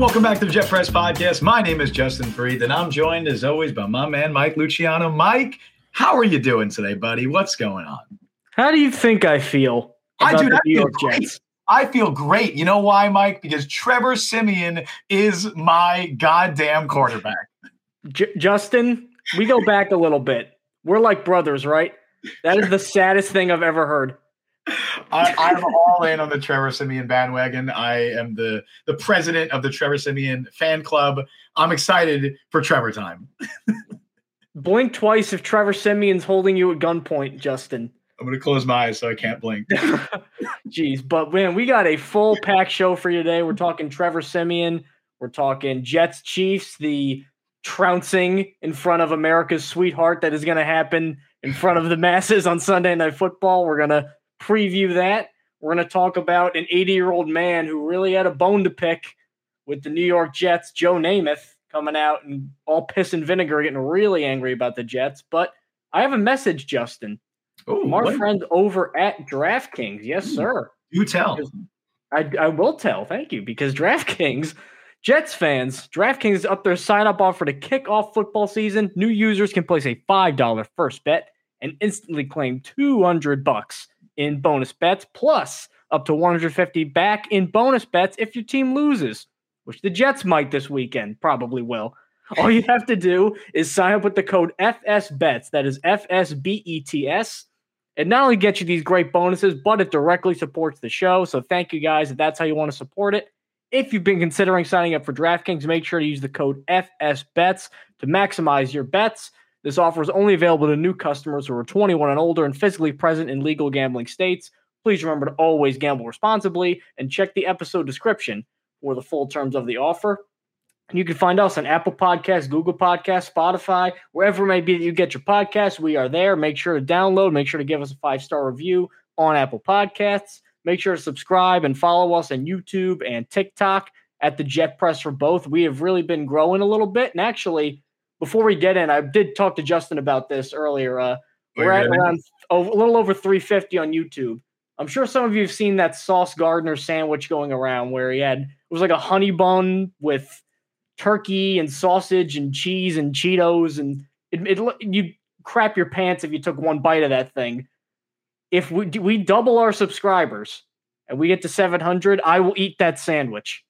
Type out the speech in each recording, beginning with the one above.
welcome back to the Jet Press Podcast. My name is Justin Fried, and I'm joined as always by my man Mike Luciano. Mike, how are you doing today, buddy? What's going on? How do you think I feel? I do. I feel great. Jets? I feel great. You know why, Mike? Because Trevor Siemian is my goddamn quarterback. J- Justin, we go back a little bit. We're like brothers, right? That is the saddest thing I've ever heard. I, I'm all in on the Trevor Siemian bandwagon. I am the the president of the Trevor Siemian fan club. I'm excited for Trevor time. Blink twice if Trevor Siemian's holding you at gunpoint, Justin. I'm gonna close my eyes so I can't blink. Jeez, but man, we got a full pack show for you today. We're talking Trevor Siemian. We're talking Jets Chiefs, the trouncing in front of America's sweetheart that is going to happen in front of the masses on Sunday Night Football. We're going to preview that. We're going to talk about an 80 year old man who really had a bone to pick with the New York Jets, Joe Namath, coming out and all piss and vinegar, getting really angry about the Jets. But I have a message, Justin. Ooh, our what- friends over at DraftKings. Yes, Ooh. sir. You tell. I, I will tell, thank you, because DraftKings, Jets fans, DraftKings is up their sign up offer to kick off football season. New users can place a $5 first bet and instantly claim 200 bucks in bonus bets, plus up to 150 back in bonus bets if your team loses, which the Jets might this weekend, probably will. All you have to do is sign up with the code FSBETS. That is FSBETS. It not only gets you these great bonuses, but it directly supports the show. So thank you guys if that's how you want to support it. If you've been considering signing up for DraftKings, make sure to use the code FSBETS to maximize your bets. This offer is only available to new customers who are 21 and older and physically present in legal gambling states. Please remember to always gamble responsibly and check the episode description for the full terms of the offer. And you can find us on Apple Podcasts, Google Podcasts, Spotify, wherever it may be that you get your podcasts. We are there. Make sure to download. Make sure to give us a five star review on Apple Podcasts. Make sure to subscribe and follow us on YouTube and TikTok at the Jet Press for both. We have really been growing a little bit. And actually, before we get in, I did talk to Justin about this earlier. Uh, we're at around oh, a little over 350 on YouTube. I'm sure some of you have seen that Sauce Gardner sandwich going around where he had it was like a honey bun with turkey and sausage and cheese and Cheetos and it, it you crap your pants if you took one bite of that thing. If we we double our subscribers and we get to 700, I will eat that sandwich.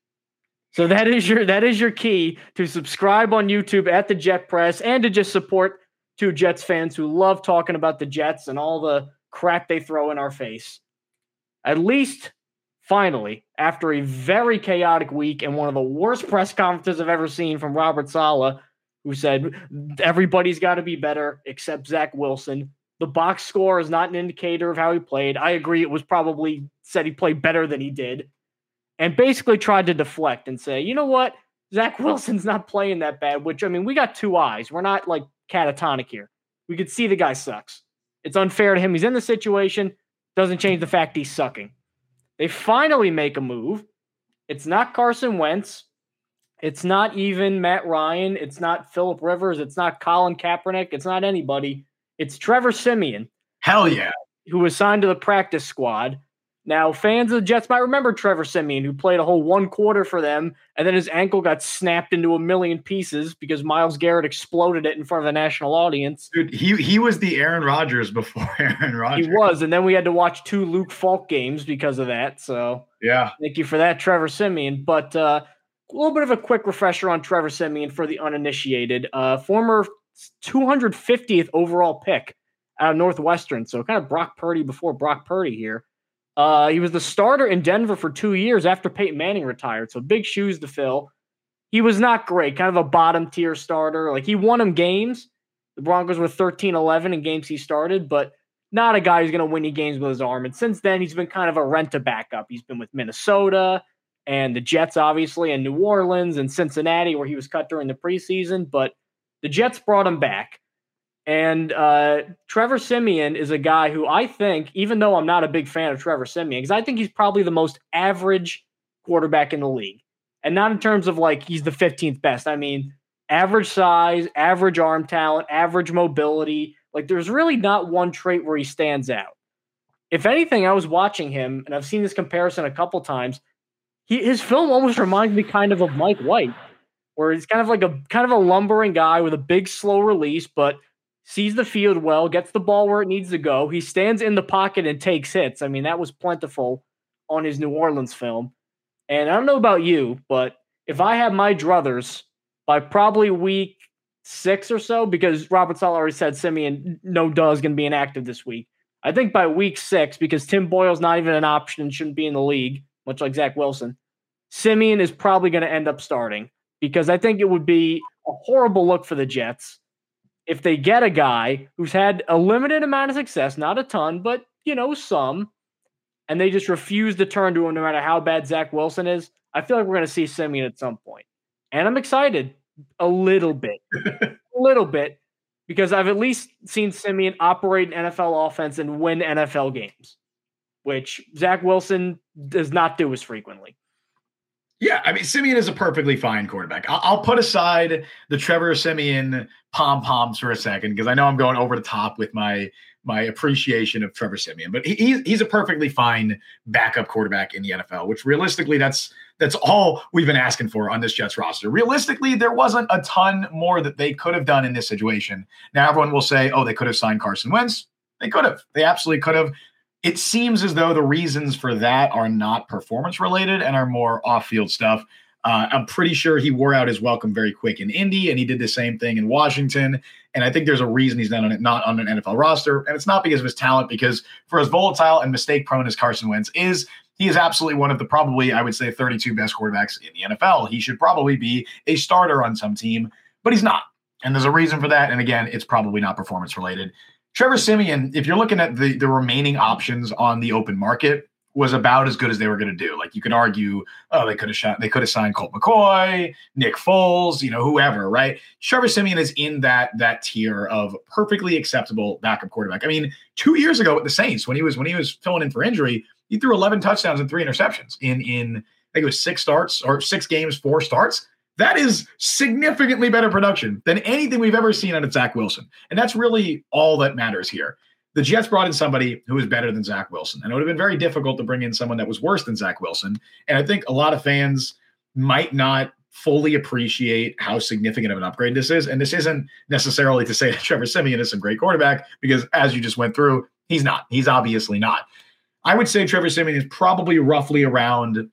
So that is your that is your key to subscribe on YouTube at the Jet Press and to just support two Jets fans who love talking about the Jets and all the crap they throw in our face. At least finally, after a very chaotic week and one of the worst press conferences I've ever seen from Robert Saleh, who said everybody's got to be better except Zach Wilson. The box score is not an indicator of how he played. I agree, it was probably said he played better than he did, and basically tried to deflect and say, you know what? Zach Wilson's not playing that bad, which I mean, we got two eyes. We're not like catatonic here. We could see the guy sucks. It's unfair to him. He's in the situation. Doesn't change the fact he's sucking. They finally make a move. It's not Carson Wentz. It's not even Matt Ryan. It's not Philip Rivers. It's not Colin Kaepernick. It's not anybody. It's Trevor Siemian, Hell yeah. who was signed to the practice squad. Now, fans of the Jets might remember Trevor Siemian, who played a whole one quarter for them, and then his ankle got snapped into a million pieces because Myles Garrett exploded it in front of the national audience. Dude, he he was the Aaron Rodgers before Aaron Rodgers. He was, and then we had to watch two Luke Falk games because of that. So Yeah. thank you for that, Trevor Siemian. But uh, a little bit of a quick refresher on Trevor Siemian for the uninitiated. Uh, former 250th overall pick out of Northwestern. So kind of Brock Purdy before Brock Purdy here. Uh, he was the starter in Denver for two years after Peyton Manning retired. So big shoes to fill. He was not great, kind of a bottom tier starter. Like he won him games. The Broncos were 13 11 in games he started, but not a guy who's going to win you games with his arm. And since then, he's been kind of a rent to backup. He's been with Minnesota and the Jets, obviously, and New Orleans and Cincinnati, where he was cut during the preseason. But the Jets brought him back. And uh, Trevor Siemian is a guy who I think, even though I'm not a big fan of Trevor Siemian, because I think he's probably the most average quarterback in the league. And not in terms of like he's the 15th best. I mean, average size, average arm talent, average mobility. Like there's really not one trait where he stands out. If anything, I was watching him and I've seen this comparison a couple times. he, his film almost reminds me kind of of Mike White, where he's kind of like a kind of a lumbering guy with a big slow release, but sees the field well, gets the ball where it needs to go. He stands in the pocket and takes hits. I mean, that was plentiful on his New Orleans film. And I don't know about you, but if I had my druthers by probably week six or so, because Robert Saleh already said Siemian no is going to be inactive this week. I think by week six, because Tim Boyle's not even an option and shouldn't be in the league, much like Zach Wilson, Siemian is probably going to end up starting because I think it would be a horrible look for the Jets if they get a guy who's had a limited amount of success, not a ton, but you know, some, and they just refuse to turn to him no matter how bad Zach Wilson is, I feel like we're going to see Siemian at some point. And I'm excited a little bit, a little bit, because I've at least seen Siemian operate an NFL offense and win NFL games, which Zach Wilson does not do as frequently. Yeah, I mean, Siemian is a perfectly fine quarterback. I'll, I'll put aside the Trevor Siemian pom poms for a second because I know I'm going over the top with my my appreciation of Trevor Siemian, but he, he's a perfectly fine backup quarterback in the NFL. Which realistically, that's that's all we've been asking for on this Jets roster. Realistically, there wasn't a ton more that they could have done in this situation. Now, everyone will say, "Oh, they could have signed Carson Wentz." They could have. They absolutely could have. It seems as though the reasons for that are not performance related and are more off field stuff. Uh, I'm pretty sure he wore out his welcome very quick in Indy, and he did the same thing in Washington. And I think there's a reason he's not on not on an NFL roster, and it's not because of his talent. Because for as volatile and mistake prone as Carson Wentz is, he is absolutely one of the probably I would say 32 best quarterbacks in the NFL. He should probably be a starter on some team, but he's not. And there's a reason for that. And again, it's probably not performance related. Trevor Siemian, if you're looking at the the remaining options on the open market, was about as good as they were going to do. Like you could argue, oh, they could have shot, they could have signed Colt McCoy, Nick Foles, you know, whoever, right? Trevor Siemian is in that that tier of perfectly acceptable backup quarterback. I mean, two years ago with the Saints, when he was when he was filling in for injury, he threw 11 touchdowns and three interceptions in in I think it was six starts or six games, four starts. That is significantly better production than anything we've ever seen out of Zach Wilson. And that's really all that matters here. The Jets brought in somebody who is better than Zach Wilson. And it would have been very difficult to bring in someone that was worse than Zach Wilson. And I think a lot of fans might not fully appreciate how significant of an upgrade this is. And this isn't necessarily to say that Trevor Siemian is a great quarterback, because as you just went through, he's not. He's obviously not. I would say Trevor Siemian is probably roughly around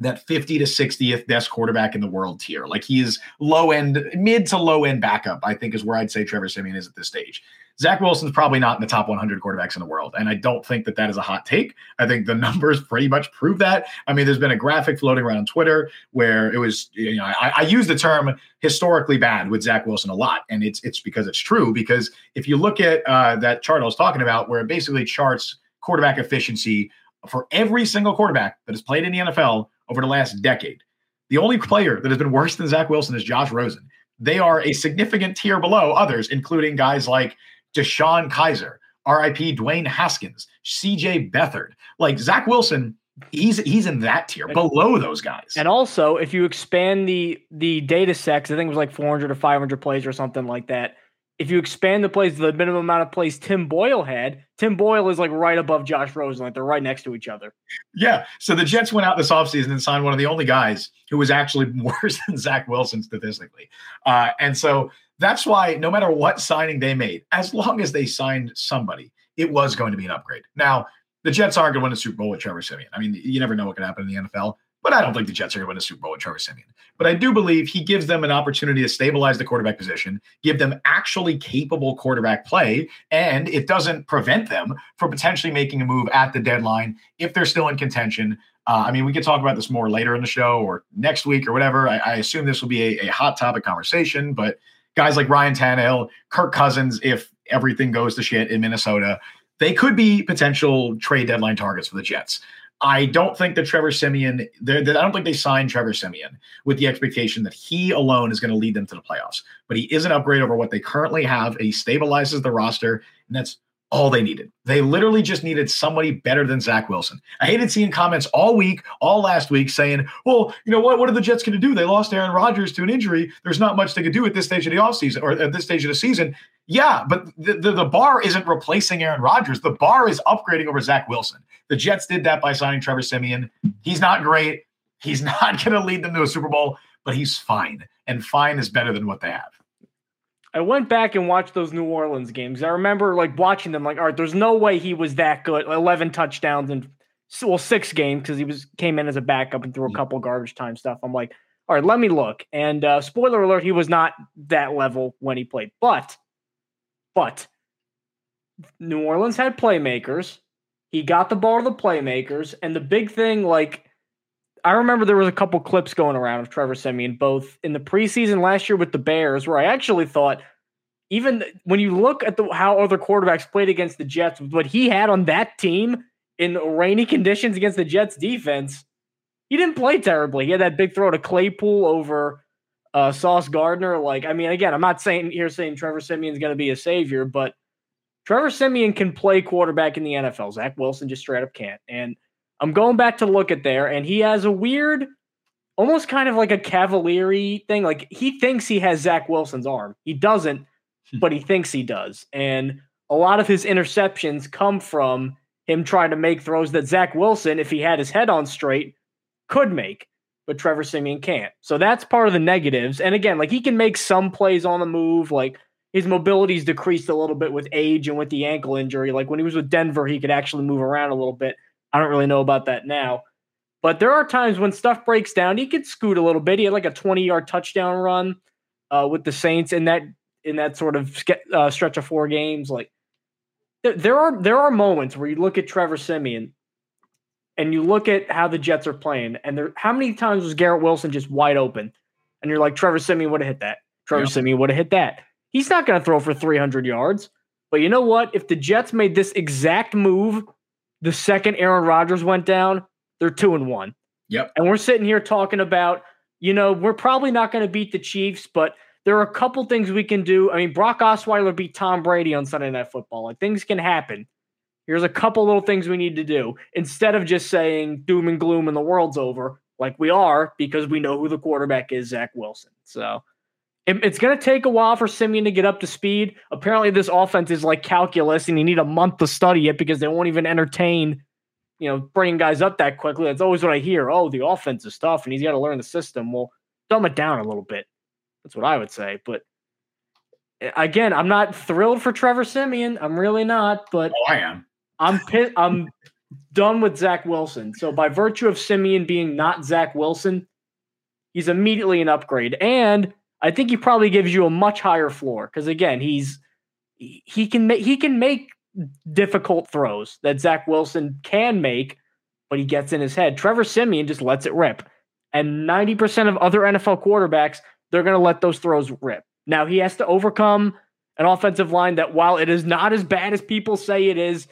that 50 to 60th best quarterback in the world tier. Like he is low end, mid to low end backup, I think is where I'd say Trevor Siemian is at this stage. Zach Wilson's probably not in the top 100 quarterbacks in the world. And I don't think that that is a hot take. I think the numbers pretty much prove that. I mean, there's been a graphic floating around on Twitter where it was, you know, I, I use the term historically bad with Zach Wilson a lot. And it's, it's because it's true. Because if you look at uh, that chart I was talking about, where it basically charts quarterback efficiency for every single quarterback that has played in the NFL over the last decade. The only player that has been worse than Zach Wilson is Josh Rosen. They are a significant tier below others, including guys like DeShone Kizer, RIP Dwayne Haskins, CJ Beathard. Like Zach Wilson, he's he's in that tier below those guys. And also, if you expand the the data sets, I think it was like 400 or 500 plays or something like that if you expand the plays to the minimum amount of plays Tim Boyle had, Tim Boyle is like right above Josh Rosen. Like they're right next to each other. Yeah. So the Jets went out this offseason and signed one of the only guys who was actually worse than Zach Wilson statistically. Uh, and so that's why no matter what signing they made, as long as they signed somebody, it was going to be an upgrade. Now, the Jets aren't going to win a Super Bowl with Trevor Siemian. I mean, you never know what can happen in the NFL. But I don't think the Jets are going to win a Super Bowl with Trevor Siemian. But I do believe he gives them an opportunity to stabilize the quarterback position, give them actually capable quarterback play, and it doesn't prevent them from potentially making a move at the deadline if they're still in contention. Uh, I mean, we could talk about this more later in the show or next week or whatever. I, I assume this will be a, a hot topic conversation, but guys like Ryan Tannehill, Kirk Cousins, if everything goes to shit in Minnesota, they could be potential trade deadline targets for the Jets. I don't think that Trevor Siemian, I don't think they signed Trevor Siemian with the expectation that he alone is going to lead them to the playoffs. But he is an upgrade over what they currently have. He stabilizes the roster, and that's all they needed. They literally just needed somebody better than Zach Wilson. I hated seeing comments all week, all last week saying, well, you know what? What are the Jets going to do? They lost Aaron Rodgers to an injury. There's not much they could do at this stage of the offseason or at this stage of the season. Yeah, but the, the, the bar isn't replacing Aaron Rodgers. The bar is upgrading over Zach Wilson. The Jets did that by signing Trevor Siemian. He's not great. He's not going to lead them to a Super Bowl, but he's fine. And fine is better than what they have. I went back and watched those New Orleans games. I remember like watching them, like, all right, there's no way he was that good. Eleven touchdowns and well, six games because he was came in as a backup and threw a couple garbage time stuff. I'm like, all right, let me look. And uh, spoiler alert, he was not that level when he played. But, but New Orleans had playmakers. He got the ball to the playmakers, and the big thing, like I remember there was a couple clips going around of Trevor Siemian, both in the preseason last year with the Bears, where I actually thought, even when you look at the how other quarterbacks played against the Jets, what he had on that team in rainy conditions against the Jets defense, he didn't play terribly. He had that big throw to Claypool over uh, Sauce Gardner. Like, I mean, again, I'm not saying here saying Trevor Siemian's going to be a savior, but Trevor Siemian can play quarterback in the NFL. Zach Wilson just straight up can't. And I'm going back to look at there, and he has a weird, almost kind of like a cavalier thing. Like he thinks he has Zach Wilson's arm. He doesn't, hmm. but he thinks he does. And a lot of his interceptions come from him trying to make throws that Zach Wilson, if he had his head on straight, could make, but Trevor Siemian can't. So that's part of the negatives. And again, like he can make some plays on the move, like his mobility's decreased a little bit with age and with the ankle injury. Like when he was with Denver, he could actually move around a little bit. I don't really know about that now. But there are times when stuff breaks down. He could scoot a little bit. He had like a 20 yard touchdown run uh, with the Saints in that in that sort of uh, stretch of four games. Like there, there are there are moments where you look at Trevor Siemian and you look at how the Jets are playing, and there how many times was Garrett Wilson just wide open? And you're like, Trevor Siemian would have hit that. Trevor yep. Siemian would have hit that. He's not going to throw for 300 yards. But you know what? If the Jets made this exact move the second Aaron Rodgers went down, they're two and one. Yep. And we're sitting here talking about, you know, we're probably not going to beat the Chiefs, but there are a couple things we can do. I mean, Brock Osweiler beat Tom Brady on Sunday Night Football. Like things can happen. Here's a couple little things we need to do instead of just saying doom and gloom and the world's over, like we are, because we know who the quarterback is, Zach Wilson. So it, it's going to take a while for Siemian to get up to speed. Apparently, this offense is like calculus, and you need a month to study it because they won't even entertain, you know, bringing guys up that quickly. That's always what I hear. Oh, the offense is tough, and he's got to learn the system. Well, dumb it down a little bit. That's what I would say. But eh, again, I'm not thrilled for Trevor Siemian. I'm really not. But oh, I am. I'm pit, I'm done with Zach Wilson. So by virtue of Siemian being not Zach Wilson, he's immediately an upgrade. And I think he probably gives you a much higher floor because again, he's he can make he can make difficult throws that Zach Wilson can make, but he gets in his head. Trevor Siemian just lets it rip. And 90% of other NFL quarterbacks, they're going to let those throws rip. Now he has to overcome an offensive line that while it is not as bad as people say it is,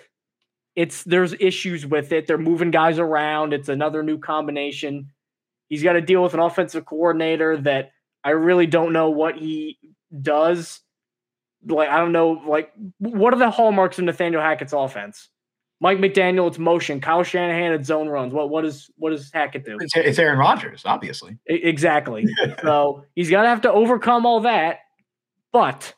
it's there's issues with it. They're moving guys around. It's another new combination. He's got to deal with an offensive coordinator that I really don't know what he does. Like I don't know, like what are the hallmarks of Nathaniel Hackett's offense? Mike McDaniel, it's motion. Kyle Shanahan, it's zone runs. What what is what does Hackett do? It's, it's Aaron Rodgers, obviously. exactly. so he's gonna have to overcome all that, but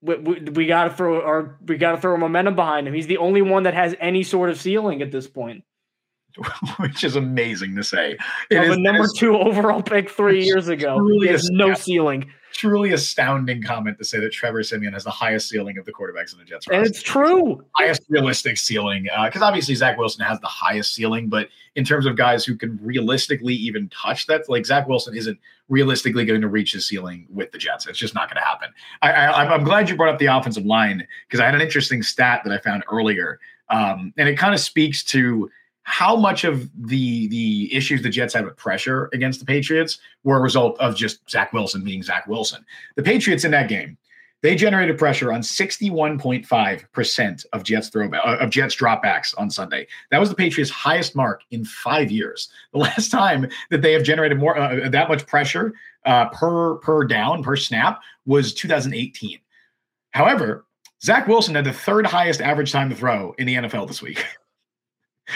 we, we, we got to throw our we got to throw momentum behind him. He's the only one that has any sort of ceiling at this point. Which is amazing to say. It of is, a number two overall pick three years ago. Really has no ceiling truly astounding comment to say that Trevor Siemian has the highest ceiling of the quarterbacks in the Jets. And it's true. Highest realistic ceiling. Because uh, obviously Zach Wilson has the highest ceiling, but in terms of guys who can realistically even touch that, like Zach Wilson isn't realistically going to reach his ceiling with the Jets. It's just not going to happen. I, I, I'm glad you brought up the offensive line because I had an interesting stat that I found earlier. Um, and it kind of speaks to how much of the the issues the Jets had with pressure against the Patriots were a result of just Zach Wilson being Zach Wilson. The Patriots in that game, they generated pressure on 61.5% of Jets throwback uh, of Jets dropbacks on Sunday. That was the Patriots' highest mark in five years. The last time that they have generated more uh, that much pressure uh, per per down per snap was 2018. However, Zach Wilson had the third highest average time to throw in the NFL this week.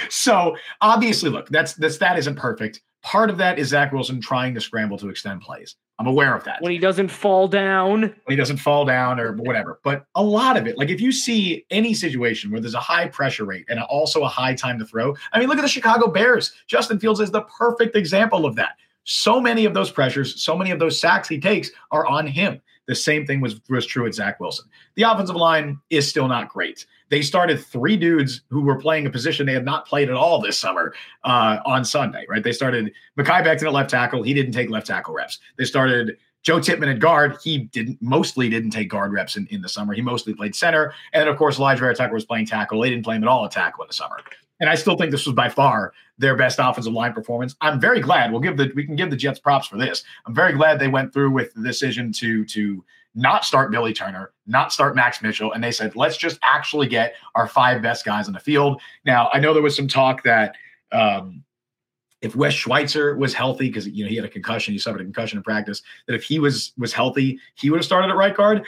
so obviously, look, that's this that isn't perfect, Part of that is Zach Wilson trying to scramble to extend plays. I'm aware of that. When he doesn't fall down. When he doesn't fall down or whatever. But a lot of it, like if you see any situation where there's a high pressure rate and also a high time to throw, I mean, look at the Chicago Bears. Justin Fields is the perfect example of that. So many of those pressures, so many of those sacks he takes are on him. The same thing was, was true at Zach Wilson. The offensive line is still not great. They started three dudes who were playing a position they had not played at all this summer uh, on Sunday, right? They started Mekhi Becton at left tackle. He didn't take left tackle reps. They started Joe Tippmann at guard. He didn't mostly didn't take guard reps in, in the summer. He mostly played center. And then, of course, Elijah Vera-Tucker was playing tackle. They didn't play him at all at tackle in the summer. And I still think this was by far their best offensive line performance. I'm very glad. We'll give the we can give the Jets props for this. I'm very glad they went through with the decision to to not start Billy Turner, not start Max Mitchell, and they said let's just actually get our five best guys on the field. Now I know there was some talk that um, if Wes Schweitzer was healthy, because you know he had a concussion, he suffered a concussion in practice, that if he was was healthy, he would have started at right guard.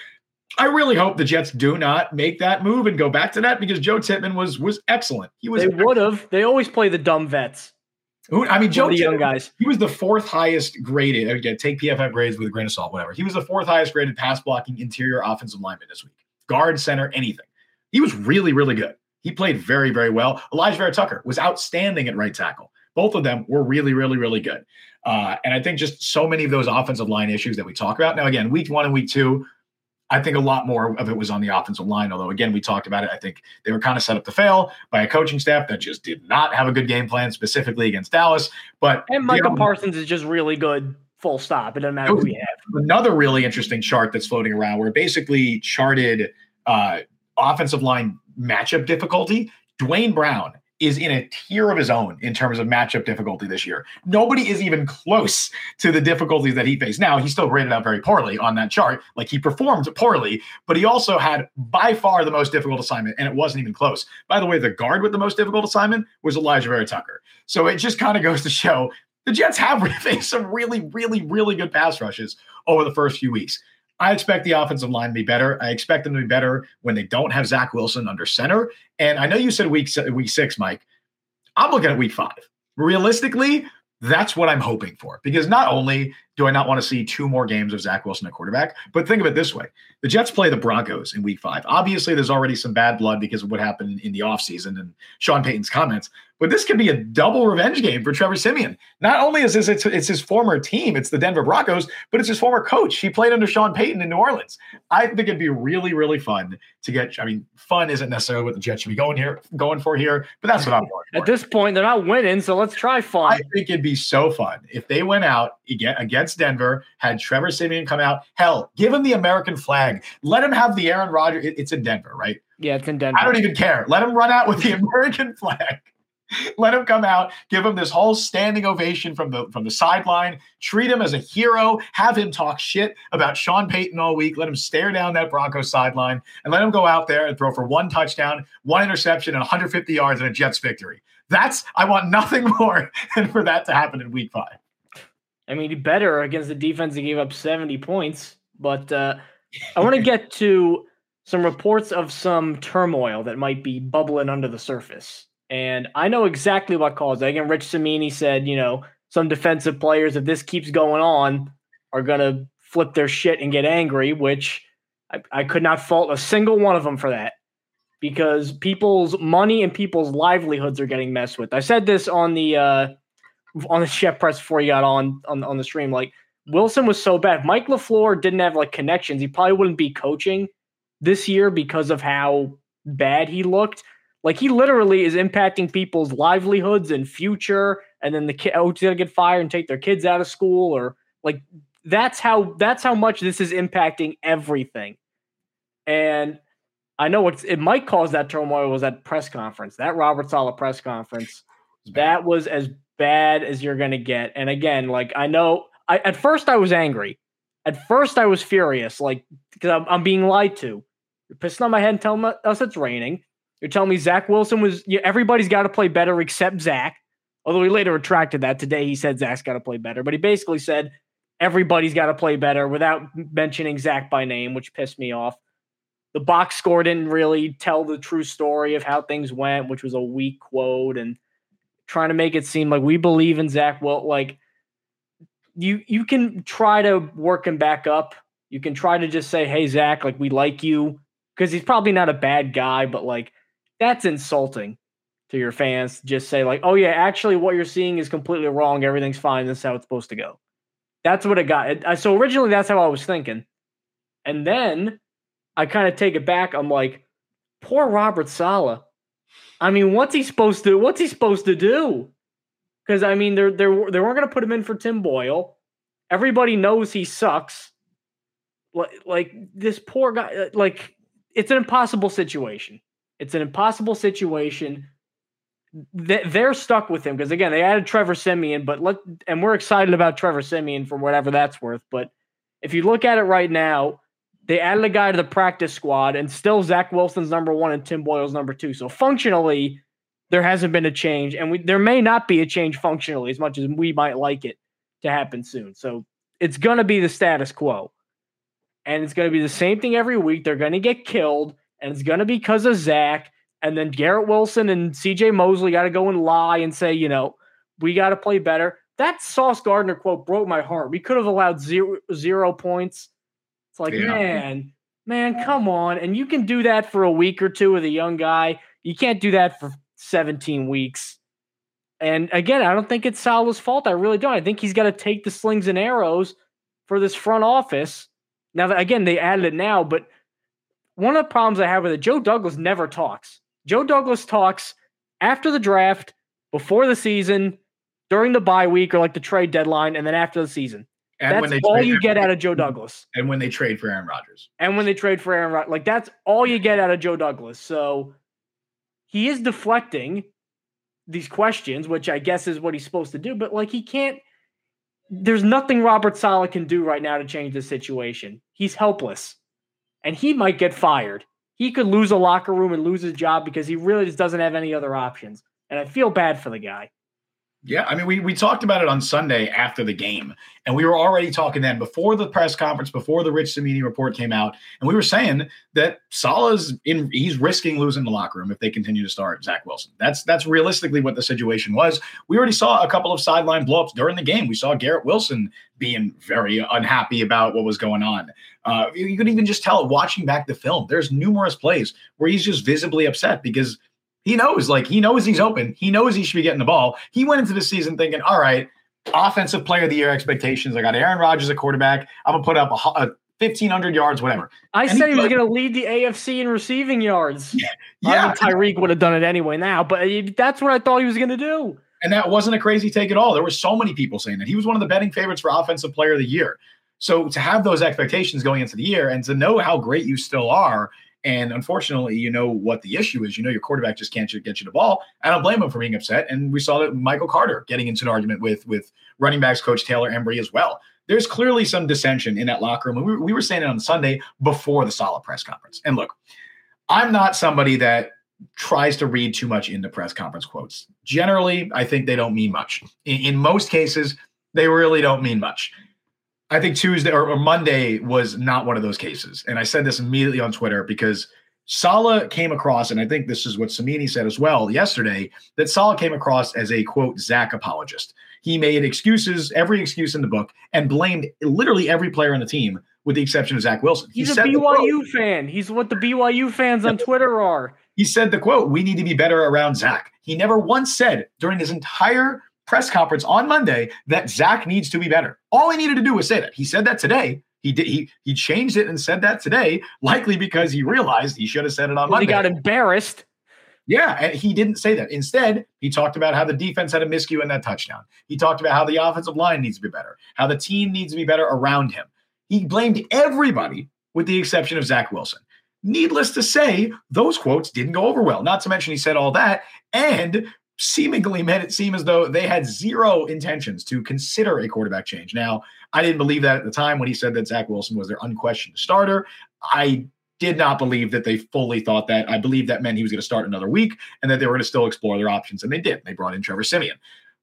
I really hope the Jets do not make that move and go back to that because Joe Tippmann was was excellent. He was. They would have. They always play the dumb vets. I mean, Joe, the young guys. He was the fourth highest graded. Again, take PFF grades with a grain of salt, whatever. He was the fourth highest graded pass blocking interior offensive lineman this week. Guard, center, anything. He was really, really good. He played very, very well. Elijah Vera-Tucker was outstanding at right tackle. Both of them were really, really, really good. Uh, and I think just so many of those offensive line issues that we talk about. Now, again, week one and week two, I think a lot more of it was on the offensive line. Although, again, we talked about it. I think they were kind of set up to fail by a coaching staff that just did not have a good game plan, specifically against Dallas. But and Michael Parsons is just really good. Full stop. It doesn't matter who you have. Another really interesting chart that's floating around where basically charted uh, offensive line matchup difficulty. Duane Brown is in a tier of his own in terms of matchup difficulty this year. Nobody is even close to the difficulties that he faced. Now, he still graded out very poorly on that chart. Like he performed poorly, but he also had by far the most difficult assignment, and it wasn't even close. By the way, the guard with the most difficult assignment was Elijah Vera-Tucker. So it just kind of goes to show the Jets have faced some really, really, really good pass rushes over the first few weeks. I expect the offensive line to be better. I expect them to be better when they don't have Zach Wilson under center. And I know you said week week six, Mike. I'm looking at week five. Realistically, that's what I'm hoping for because not only do I not want to see two more games of Zach Wilson at quarterback, but think of it this way the Jets play the Broncos in week five. Obviously, there's already some bad blood because of what happened in the offseason and Sean Payton's comments, but this could be a double revenge game for Trevor Siemian. Not only is this it's, it's his former team, it's the Denver Broncos, but it's his former coach. He played under Sean Payton in New Orleans. I think it'd be really, really fun to get. I mean, fun isn't necessarily what the Jets should be going here, going for here, but that's what I'm going for. At this point, they're not winning, so let's try fun. I think it'd be so fun if they went out against Denver, had Trevor Siemian come out. Hell, give him the American flag. Let him have the Aaron Rodgers. It's in Denver, right? Yeah, it's in Denver. I don't even care. Let him run out with the American flag. Let him come out, give him this whole standing ovation from the from the sideline, treat him as a hero, have him talk shit about Sean Payton all week, let him stare down that Broncos sideline, and let him go out there and throw for one touchdown, one interception, and 150 yards and a Jets victory. That's I want nothing more than for that to happen in week five. I mean, better against the defense that gave up 70 points, but uh, I want to get to some reports of some turmoil that might be bubbling under the surface. And I know exactly what caused it. Again, Rich Cimini said, you know, some defensive players, if this keeps going on, are going to flip their shit and get angry, which I, I could not fault a single one of them for that because people's money and people's livelihoods are getting messed with. I said this on the uh, on the chef press before he got on, on on the stream. Like Wilson was so bad. Mike LaFleur didn't have like connections. He probably wouldn't be coaching this year because of how bad he looked. Like he literally is impacting people's livelihoods and future, and then the kid oh, gonna get fired and take their kids out of school, or like that's how that's how much this is impacting everything. And I know it's it might cause that turmoil was that press conference, that Robert Saleh press conference. That was as bad as you're gonna get. And again, like I know I at first I was angry. At first I was furious, like because I'm, I'm being lied to. You're pissing on my head and telling us it's raining. You're telling me Zach Wilson was yeah, everybody's got to play better except Zach. Although he later retracted that today, he said Zach's got to play better, but he basically said everybody's got to play better without mentioning Zach by name, which pissed me off. The box score didn't really tell the true story of how things went, which was a weak quote. And trying to make it seem like we believe in Zach. Well, like you you can try to work him back up. You can try to just say, "Hey, Zach, like we like you," because he's probably not a bad guy, but like that's insulting to your fans. Just say like, "Oh yeah, actually, what you're seeing is completely wrong. Everything's fine. This is how it's supposed to go." That's what it got. So originally, that's how I was thinking, and then I kind of take it back. I'm like, poor Robert Saleh. I mean, what's he supposed to? What's he supposed to do? Because I mean, they're they're they weren't going to put him in for Tim Boyle. Everybody knows he sucks. Like like this poor guy. Uh, like it's an impossible situation. It's an impossible situation. They're stuck with him because again they added Trevor Siemian, but let and we're excited about Trevor Siemian for whatever that's worth. But if you look at it right now, they added a guy to the practice squad, and still Zach Wilson's number one and Tim Boyle's number two. So functionally, there hasn't been a change, and we, there may not be a change functionally as much as we might like it to happen soon. So it's going to be the status quo, and it's going to be the same thing every week. They're going to get killed, and it's going to be because of Zach. And then Garrett Wilson and CJ Mosley got to go and lie and say, you know, we got to play better. That Sauce Gardner quote broke my heart. We could have allowed zero zero points. It's like, yeah. man, man, come on. And you can do that for a week or two with a young guy. You can't do that for 17 weeks. And again, I don't think it's Saleh's fault. I really don't. I think he's got to take the slings and arrows for this front office. Now that again, they added it now, but one of the problems I have with it, Joe Douglas never talks. Joe Douglas talks after the draft, before the season, during the bye week or like the trade deadline, and then after the season. And that's when they all you get out of Joe Douglas. And when they trade for Aaron Rodgers. And when they trade for Aaron Rodgers. Like that's all you get out of Joe Douglas. So he is deflecting these questions, which I guess is what he's supposed to do, but like he can't there's nothing Robert Saleh can do right now to change the situation. He's helpless. And he might get fired. He could lose a locker room and lose his job because he really just doesn't have any other options. And I feel bad for the guy. Yeah, I mean, we we talked about it on Sunday after the game, and we were already talking then before the press conference, before the Rich Cimini report came out, and we were saying that Saleh's in he's risking losing the locker room if they continue to start Zach Wilson. That's that's realistically what the situation was. We already saw a couple of sideline blowups during the game. We saw Garrett Wilson being very unhappy about what was going on. Uh, you, could even just tell watching back the film. There's numerous plays where he's just visibly upset because he knows, like, he knows he's open. He knows he should be getting the ball. He went into the season thinking, all right, offensive player of the year expectations. I got Aaron Rodgers a quarterback. I'm going to put up a, a 1,500 yards, whatever. I and said he, was going to lead the AFC in receiving yards. Yeah. I Tyreek would have done it anyway now, but that's what I thought he was going to do. And that wasn't a crazy take at all. There were so many people saying that. He was one of the betting favorites for offensive player of the year. So to have those expectations going into the year and to know how great you still are and unfortunately, you know what the issue is. You know your quarterback just can't get you the ball. I don't blame him for being upset. And we saw that Michael Carter getting into an argument with with running backs coach Taylor Embry as well. There's clearly some dissension in that locker room. We, we were saying it on Sunday before the solid press conference. And look, I'm not somebody that tries to read too much into press conference quotes. Generally, I think they don't mean much. In, in most cases, they really don't mean much. I think Tuesday or, Monday was not one of those cases. And I said this immediately on Twitter because Saleh came across, and I think this is what Cimini said as well yesterday, that Saleh came across as a quote, Zach apologist. He made excuses, every excuse in the book, and blamed literally every player on the team with the exception of Zach Wilson. He's he a BYU fan. He's what the BYU fans on Twitter are. He said the quote, we need to be better around Zach. He never once said during his entire press conference on Monday that Zach needs to be better. All he needed to do was say that. He said that today. He did. He he changed it and said that today, likely because he realized he should have said it on Monday. He got embarrassed. Yeah, and he didn't say that. Instead, he talked about how the defense had a miscue in that touchdown. He talked about how the offensive line needs to be better, how the team needs to be better around him. He blamed everybody with the exception of Zach Wilson. Needless to say, those quotes didn't go over well. Not to mention, he said all that and seemingly made it seem as though they had zero intentions to consider a quarterback change. Now, I didn't believe that at the time when he said that Zach Wilson was their unquestioned starter. I did not believe that they fully thought that. I believe that meant he was going to start another week and that they were going to still explore their options. And they did. They brought in Trevor Siemian.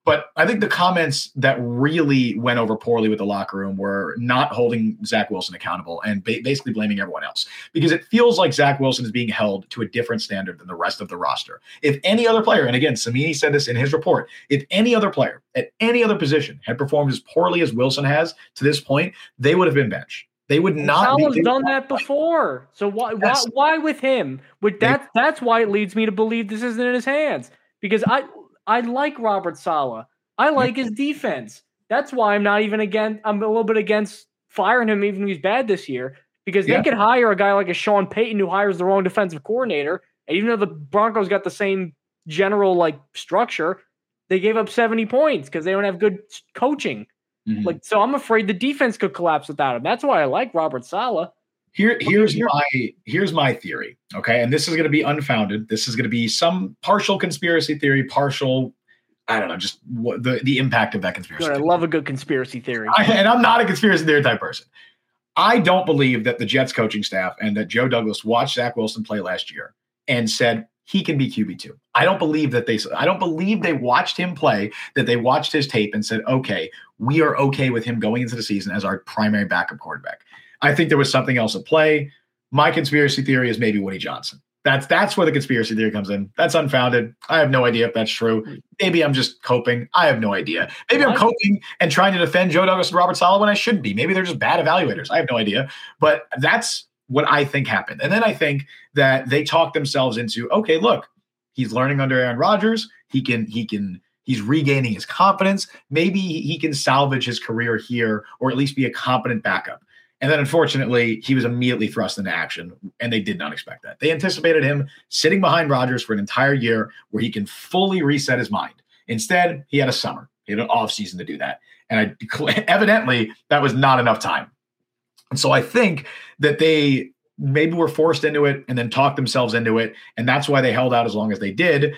But I think the comments that really went over poorly with the locker room were not holding Zach Wilson accountable and ba- basically blaming everyone else because it feels like Zach Wilson is being held to a different standard than the rest of the roster. If any other player, and again, Cimini said this in his report, if any other player at any other position had performed as poorly as Wilson has to this point, they would have been benched. They would not. Saleh's done that before, so why, why why with him? With that, that's why it leads me to believe this isn't in his hands because I I like Robert Saleh. I like his defense. That's why I'm not even against. I'm a little bit against firing him, even if he's bad this year, because yeah. they could hire a guy like a Sean Payton who hires the wrong defensive coordinator, and even though the Broncos got the same general like structure, they gave up 70 points because they don't have good coaching. Mm-hmm. Like, so I'm afraid the defense could collapse without him. That's why I like Robert Saleh. Here, here's my here's my theory. Okay, and this is going to be unfounded. This is going to be some partial conspiracy theory, partial. I don't know, just what the the impact of that conspiracy. Good, I love a good conspiracy theory, I, and I'm not a conspiracy theory type person. I don't believe that the Jets coaching staff and that Joe Douglas watched Zach Wilson play last year and said he can be QB two. I don't believe that they. I don't believe they watched him play. That they watched his tape and said, "Okay, we are okay with him going into the season as our primary backup quarterback." I think there was something else at play. My conspiracy theory is maybe Woody Johnson. That's that's where the conspiracy theory comes in. That's unfounded. I have no idea if that's true. Maybe I'm just coping. I have no idea. Maybe I'm coping and trying to defend Joe Douglas and Robert Saleh when I shouldn't be. Maybe they're just bad evaluators. I have no idea. But that's what I think happened. And then I think that they talked themselves into, okay, look, he's learning under Aaron Rodgers. He can he can he's regaining his confidence. Maybe he can salvage his career here or at least be a competent backup. And then unfortunately, he was immediately thrust into action, and they did not expect that. They anticipated him sitting behind Rodgers for an entire year where he can fully reset his mind. Instead, he had a summer, he had an off season to do that. And I, evidently, that was not enough time. And so I think that they maybe were forced into it and then talked themselves into it. And that's why they held out as long as they did.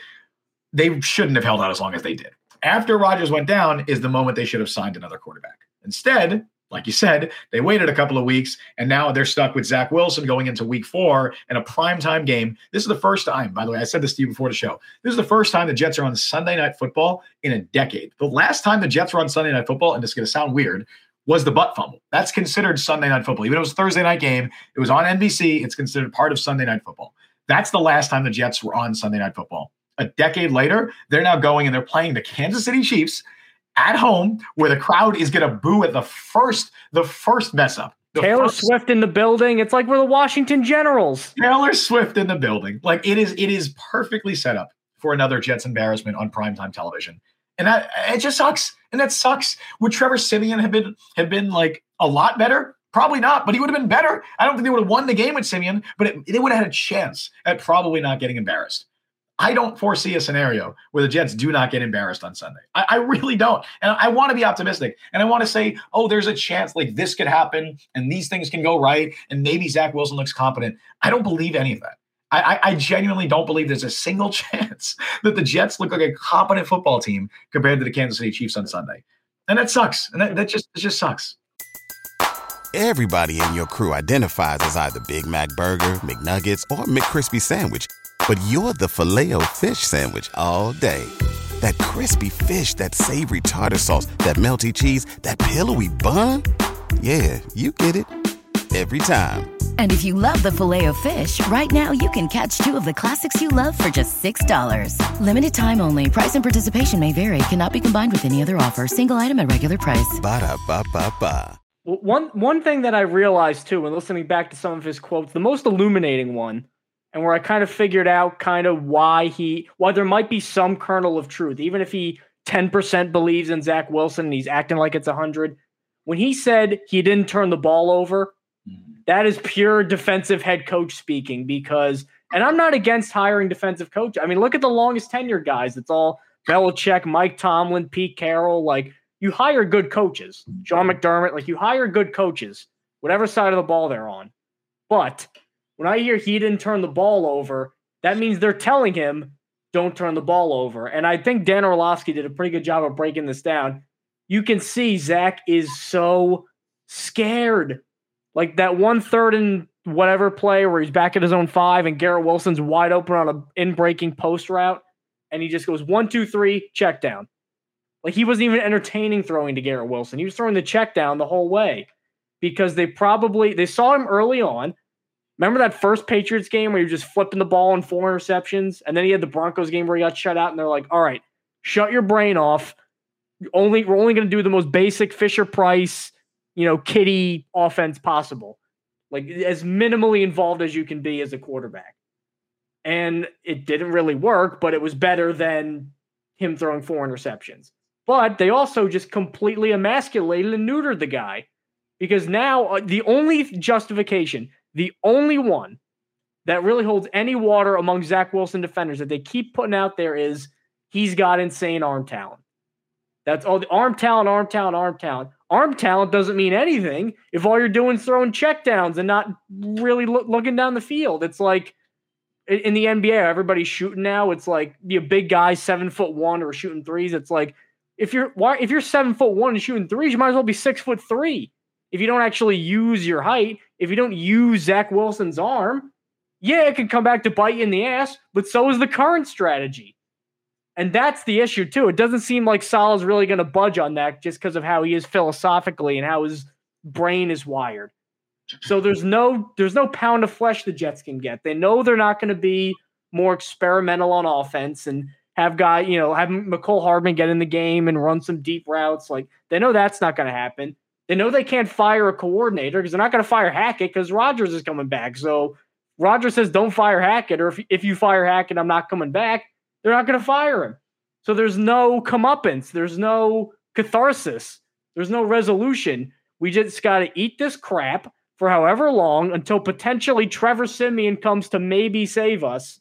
They shouldn't have held out as long as they did. After Rodgers went down is the moment they should have signed another quarterback. Instead, like you said, they waited a couple of weeks and now they're stuck with Zach Wilson going into week four in a primetime game. This is the first time, by the way, I said this to you before the show. This is the first time the Jets are on Sunday night football in a decade. The last time the Jets were on Sunday night football, and it's going to sound weird, was the butt fumble. That's considered Sunday night football. Even though it was a Thursday night game, it was on NBC. It's considered part of Sunday night football. That's the last time the Jets were on Sunday night football. A decade later, they're now going and they're playing the Kansas City Chiefs at home where the crowd is going to boo at the first the first mess up. Taylor first, Swift in the building. It's like we're the Washington Generals. Taylor Swift in the building. Like it is it is perfectly set up for another Jets embarrassment on primetime television. And that it just sucks. And that sucks. Would Trevor Siemian have been have been like a lot better? Probably not, but he would have been better. I don't think they would have won the game with Siemian, but it, they would have had a chance at probably not getting embarrassed. I don't foresee a scenario where the Jets do not get embarrassed on Sunday. I, I really don't. And I want to be optimistic. And I want to say, oh, there's a chance like this could happen and these things can go right. And maybe Zach Wilson looks competent. I don't believe any of that. I, I, genuinely don't believe there's a single chance that the Jets look like a competent football team compared to the Kansas City Chiefs on Sunday. And that sucks. And that, that just it just sucks. Everybody in your crew identifies as either Big Mac Burger, McNuggets, or McCrispy Sandwich but you're the filet o fish sandwich all day. That crispy fish, that savory tartar sauce, that melty cheese, that pillowy bun. Yeah, you get it every time. And if you love the filet of fish, right now you can catch two of the classics you love for just $6. Limited time only. Price and participation may vary. Cannot be combined with any other offer. Single item at regular price. Ba da ba ba ba. One one thing that I realized too, when listening back to some of his quotes, the most illuminating one and where I kind of figured out kind of why he why there might be some kernel of truth, even if he 10% believes in Zach Wilson and he's acting like it's 100. When he said he didn't turn the ball over, mm-hmm. that is pure defensive head coach speaking because and I'm not against hiring defensive coach. I mean, look at the longest tenure guys. It's all Belichick, Mike Tomlin, Pete Carroll. Like you hire good coaches, Sean McDermott. Like you hire good coaches, whatever side of the ball they're on. But when I hear he didn't turn the ball over, that means they're telling him, don't turn the ball over. And I think Dan Orlovsky did a pretty good job of breaking this down. You can see Zach is so scared. Like that one third and whatever play where he's back at his own five and Garrett Wilson's wide open on a in breaking post route. And he just goes one, two, three, check down. Like he wasn't even entertaining throwing to Garrett Wilson. He was throwing the check down the whole way because they probably they saw him early on. Remember that first Patriots game where he was just flipping the ball and four interceptions, and then he had the Broncos game where he got shut out, and they're like, "All right, shut your brain off. Only we're only going to do the most basic Fisher Price, you know, kitty offense possible, like as minimally involved as you can be as a quarterback." And it didn't really work, but it was better than him throwing four interceptions. But they also just completely emasculated and neutered the guy because now uh, the only justification, the only one that really holds any water among Zach Wilson defenders that they keep putting out there is he's got insane arm talent. That's all the arm talent, arm talent, arm talent. Arm talent doesn't mean anything if all you're doing is throwing checkdowns and not really look, looking down the field. It's like in the NBA, everybody's shooting now. It's like a big guy, seven foot one, or shooting threes. It's like if you're why if you're seven foot one and shooting threes, you might as well be six foot three. If you don't actually use your height, if you don't use Zach Wilson's arm, yeah, it can come back to bite you in the ass, but so is the current strategy. And that's the issue too. It doesn't seem like Saleh's really going to budge on that just because of how he is philosophically and how his brain is wired. So there's no there's no pound of flesh the Jets can get. They know they're not going to be more experimental on offense and have guy, you know, have Mecole Hardman get in the game and run some deep routes. Like they know that's not going to happen. They know they can't fire a coordinator because they're not going to fire Hackett because Rodgers is coming back. So Rodgers says, "Don't fire Hackett," or if if you fire Hackett, I'm not coming back. They're not going to fire him. So there's no comeuppance. There's no catharsis. There's no resolution. We just got to eat this crap for however long until potentially Trevor Siemian comes to maybe save us.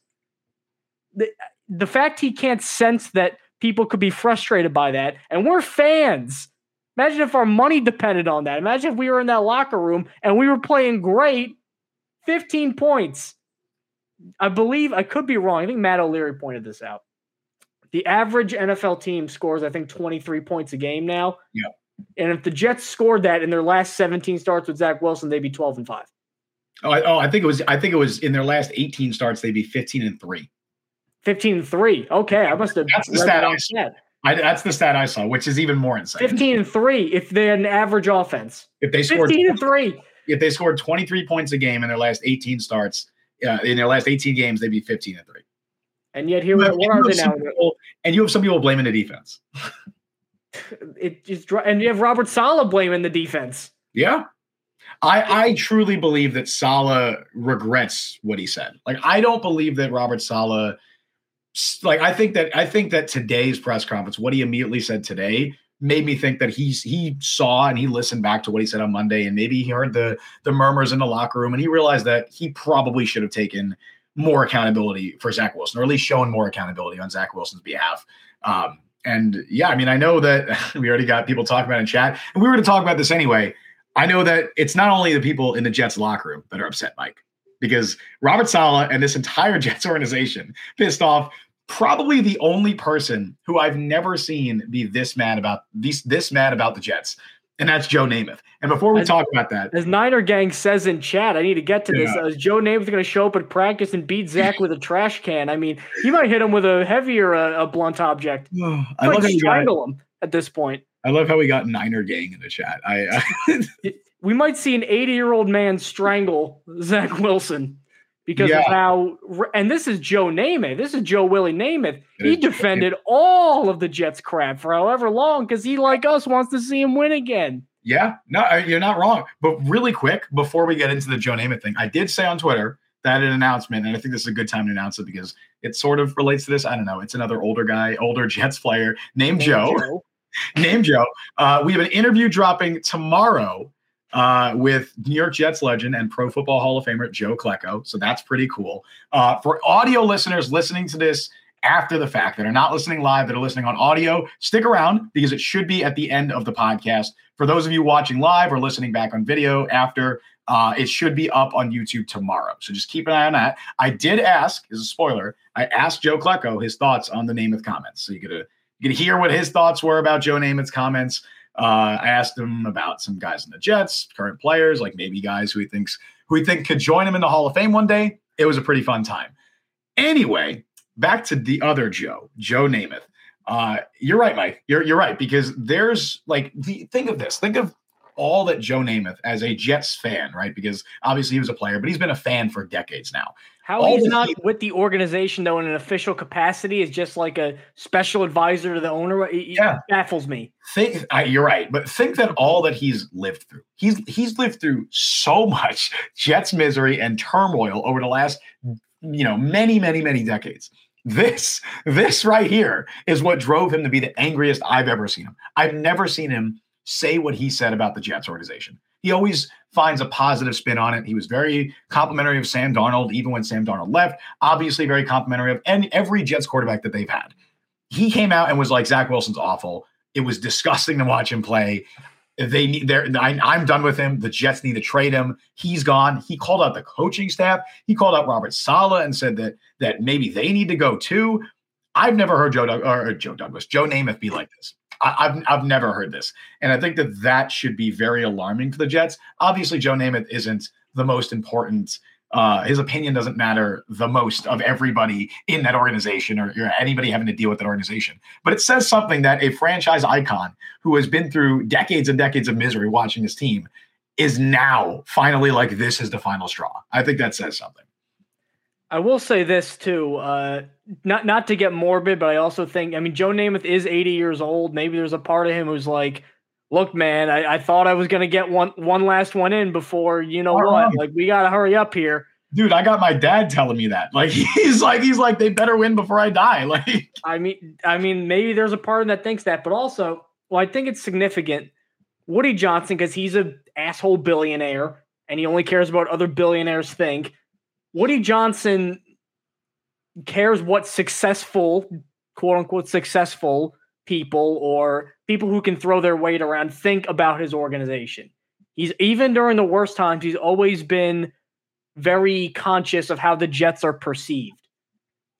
The, the fact he can't sense that people could be frustrated by that, and we're fans. Imagine if our money depended on that. Imagine if we were in that locker room and we were playing great, 15 points. I believe I could be wrong. I think Matt O'Leary pointed this out. The average NFL team scores, I think, 23 points a game now. Yeah. And if the Jets scored that in their last 17 starts with Zach Wilson, they'd be 12 and 5. Oh, I, oh, I think it was. I think it was in their last 18 starts, they'd be 15 and three. 15 and 3. Okay, I must have That's the stat I. I, that's the stat I saw, which is even more insane. 15 and 3 if they're an average offense. If they scored 15 and 3. If they scored 23 points a game in their last 18 starts, uh, in their last 18 games, they'd be 15 and 3. And yet here we are. What are they now? People, and you have some people blaming the defense. it just and you have Robert Saleh blaming the defense. Yeah. I, I truly believe that Saleh regrets what he said. Like I don't believe that Robert Saleh like I think that I think that today's press conference, what he immediately said today, made me think that he's he saw and he listened back to what he said on Monday, and maybe he heard the the murmurs in the locker room, and he realized that he probably should have taken more accountability for Zach Wilson, or at least shown more accountability on Zach Wilson's behalf. Um, and yeah, I mean, I know that we already got people talking about in chat, and we were to talk about this anyway. I know that it's not only the people in the Jets locker room that are upset, Mike because Robert Saleh and this entire Jets organization pissed off probably the only person who I've never seen be this mad about this this mad about the Jets. And that's Joe Namath. And before we as, talk about that, as Niner Gang says in chat, I need to get to yeah. this. Uh, is Joe Namath going to show up at practice and beat Zach with a trash can? I mean, he might hit him with a heavier, uh, a blunt object. I love how strangle got, him at this point. I love how we got Niner Gang in the chat. I uh, we might see an 80 year old man strangle Zach Wilson because yeah. of how. And this is Joe Namath. This is Joe Willie Namath. It he defended all of the Jets crap for however long because he, like us, wants to see him win again. Yeah, no, you're not wrong. But really quick, before we get into the Joe Namath thing, I did say on Twitter that an announcement, and I think this is a good time to announce it because it sort of relates to this. I don't know. It's another older guy, older Jets player named Name Joe. Joe. named Joe. Uh, we have an interview dropping tomorrow uh, with New York Jets legend and Pro Football Hall of Famer Joe Klecko. So that's pretty cool. Uh, for audio listeners listening to this after the fact that are not listening live, that are listening on audio, stick around because it should be at the end of the podcast. For those of you watching live or listening back on video after, uh, it should be up on YouTube tomorrow. So just keep an eye on that. I did ask, as a spoiler, I asked Joe Klecko his thoughts on the Namath comments. So you get to you get to hear what his thoughts were about Joe Namath's comments. Uh, I asked him about some guys in the Jets, current players, like maybe guys who he thinks who he think could join him in the Hall of Fame one day. It was a pretty fun time. Anyway, back to the other Joe, Joe Namath. Uh, you're right, Mike. You're you're right because there's like the, think of this. Think of all that Joe Namath as a Jets fan, right? Because obviously he was a player, but he's been a fan for decades now. How All he's not he- with the organization though in an official capacity is just like a special advisor to the owner. It, it Yeah. baffles me. think I, you're right, but think that all that he's lived through, he's he's lived through so much Jets misery and turmoil over the last, you know, many, many, many decades. This, this right here is what drove him to be the angriest I've ever seen him. I've never seen him say what he said about the Jets organization. He always finds a positive spin on it. He was very complimentary of Sam Darnold, even when Sam Darnold left. Obviously, very complimentary of and every Jets quarterback that they've had. He came out and was like, Zach Wilson's awful. It was disgusting to watch him play. They need they're I, I'm done with him. The Jets need to trade him. He's gone. He called out the coaching staff. He called out Robert Saleh and said that that maybe they need to go too. I've never heard Joe Doug, or Joe Douglas, Joe Namath be like this. I, I've I've never heard this, and I think that that should be very alarming for the Jets. Obviously, Joe Namath isn't the most important. Uh, his opinion doesn't matter the most of everybody in that organization or, or anybody having to deal with that organization. But it says something that a franchise icon who has been through decades and decades of misery watching his team is now finally like this is the final straw. I think that says something. I will say this too, uh, not not to get morbid, but I also think I mean Joe Namath is 80 years old. Maybe there's a part of him who's like, look, man, I, I thought I was gonna get one one last one in before you know All what? right. Like we gotta hurry up here. Dude, I got my dad telling me that. Like he's like he's like they better win before I die. Like I mean, I mean, maybe there's a part of that thinks that, but also, well, I think it's significant. Woody Johnson, because he's a asshole billionaire and he only cares about what other billionaires think. Woody Johnson cares what successful, quote unquote, successful people or people who can throw their weight around think about his organization. He's even during the worst times, he's always been very conscious of how the Jets are perceived.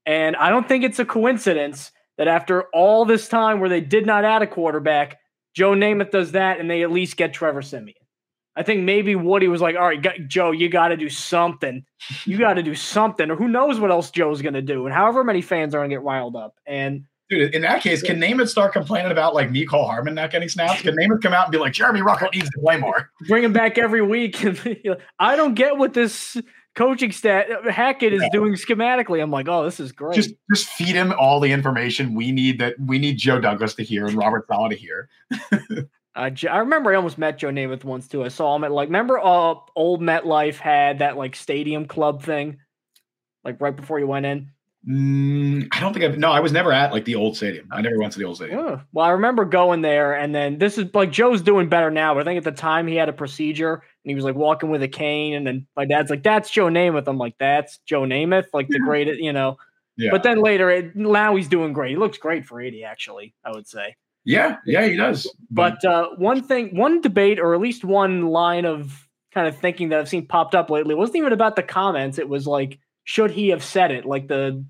And I don't think it's a coincidence that after all this time where they did not add a quarterback, Joe Namath does that and they at least get Trevor Siemian. I think maybe Woody was like, all right, Joe, you got to do something. You got to do something. Or who knows what else Joe's going to do. And however many fans are going to get riled up. And dude, in that case, can Namath start complaining about like Mecole Hardman not getting snaps? Can Namath come out and be like Jeremy Ruckert needs to play more? bring him back every week. And I don't get what this coaching stat Hackett is Yeah. doing schematically. I'm like, oh, this is great. Just just feed him all the information we need that we need Joe Douglas to hear and Robert Saleh to hear. Uh, I remember I almost met Joe Namath once too. I saw him at like remember uh old MetLife had that like stadium club thing, like right before you went in. Mm, I don't think I've no, I was never at like the old stadium. I never went to the old stadium. Yeah. Well, I remember going there, and then this is like Joe's doing better now. But I think at the time he had a procedure, and he was like walking with a cane, and then my dad's like, "That's Joe Namath." I'm like, "That's Joe Namath, like the greatest," you know. Yeah. But then later, it, now he's doing great. He looks great for 80, actually. I would say. Yeah, yeah, he does. But uh, one thing, one debate, or at least one line of kind of thinking that I've seen popped up lately wasn't even about the comments. It was like, should he have said it? Like the,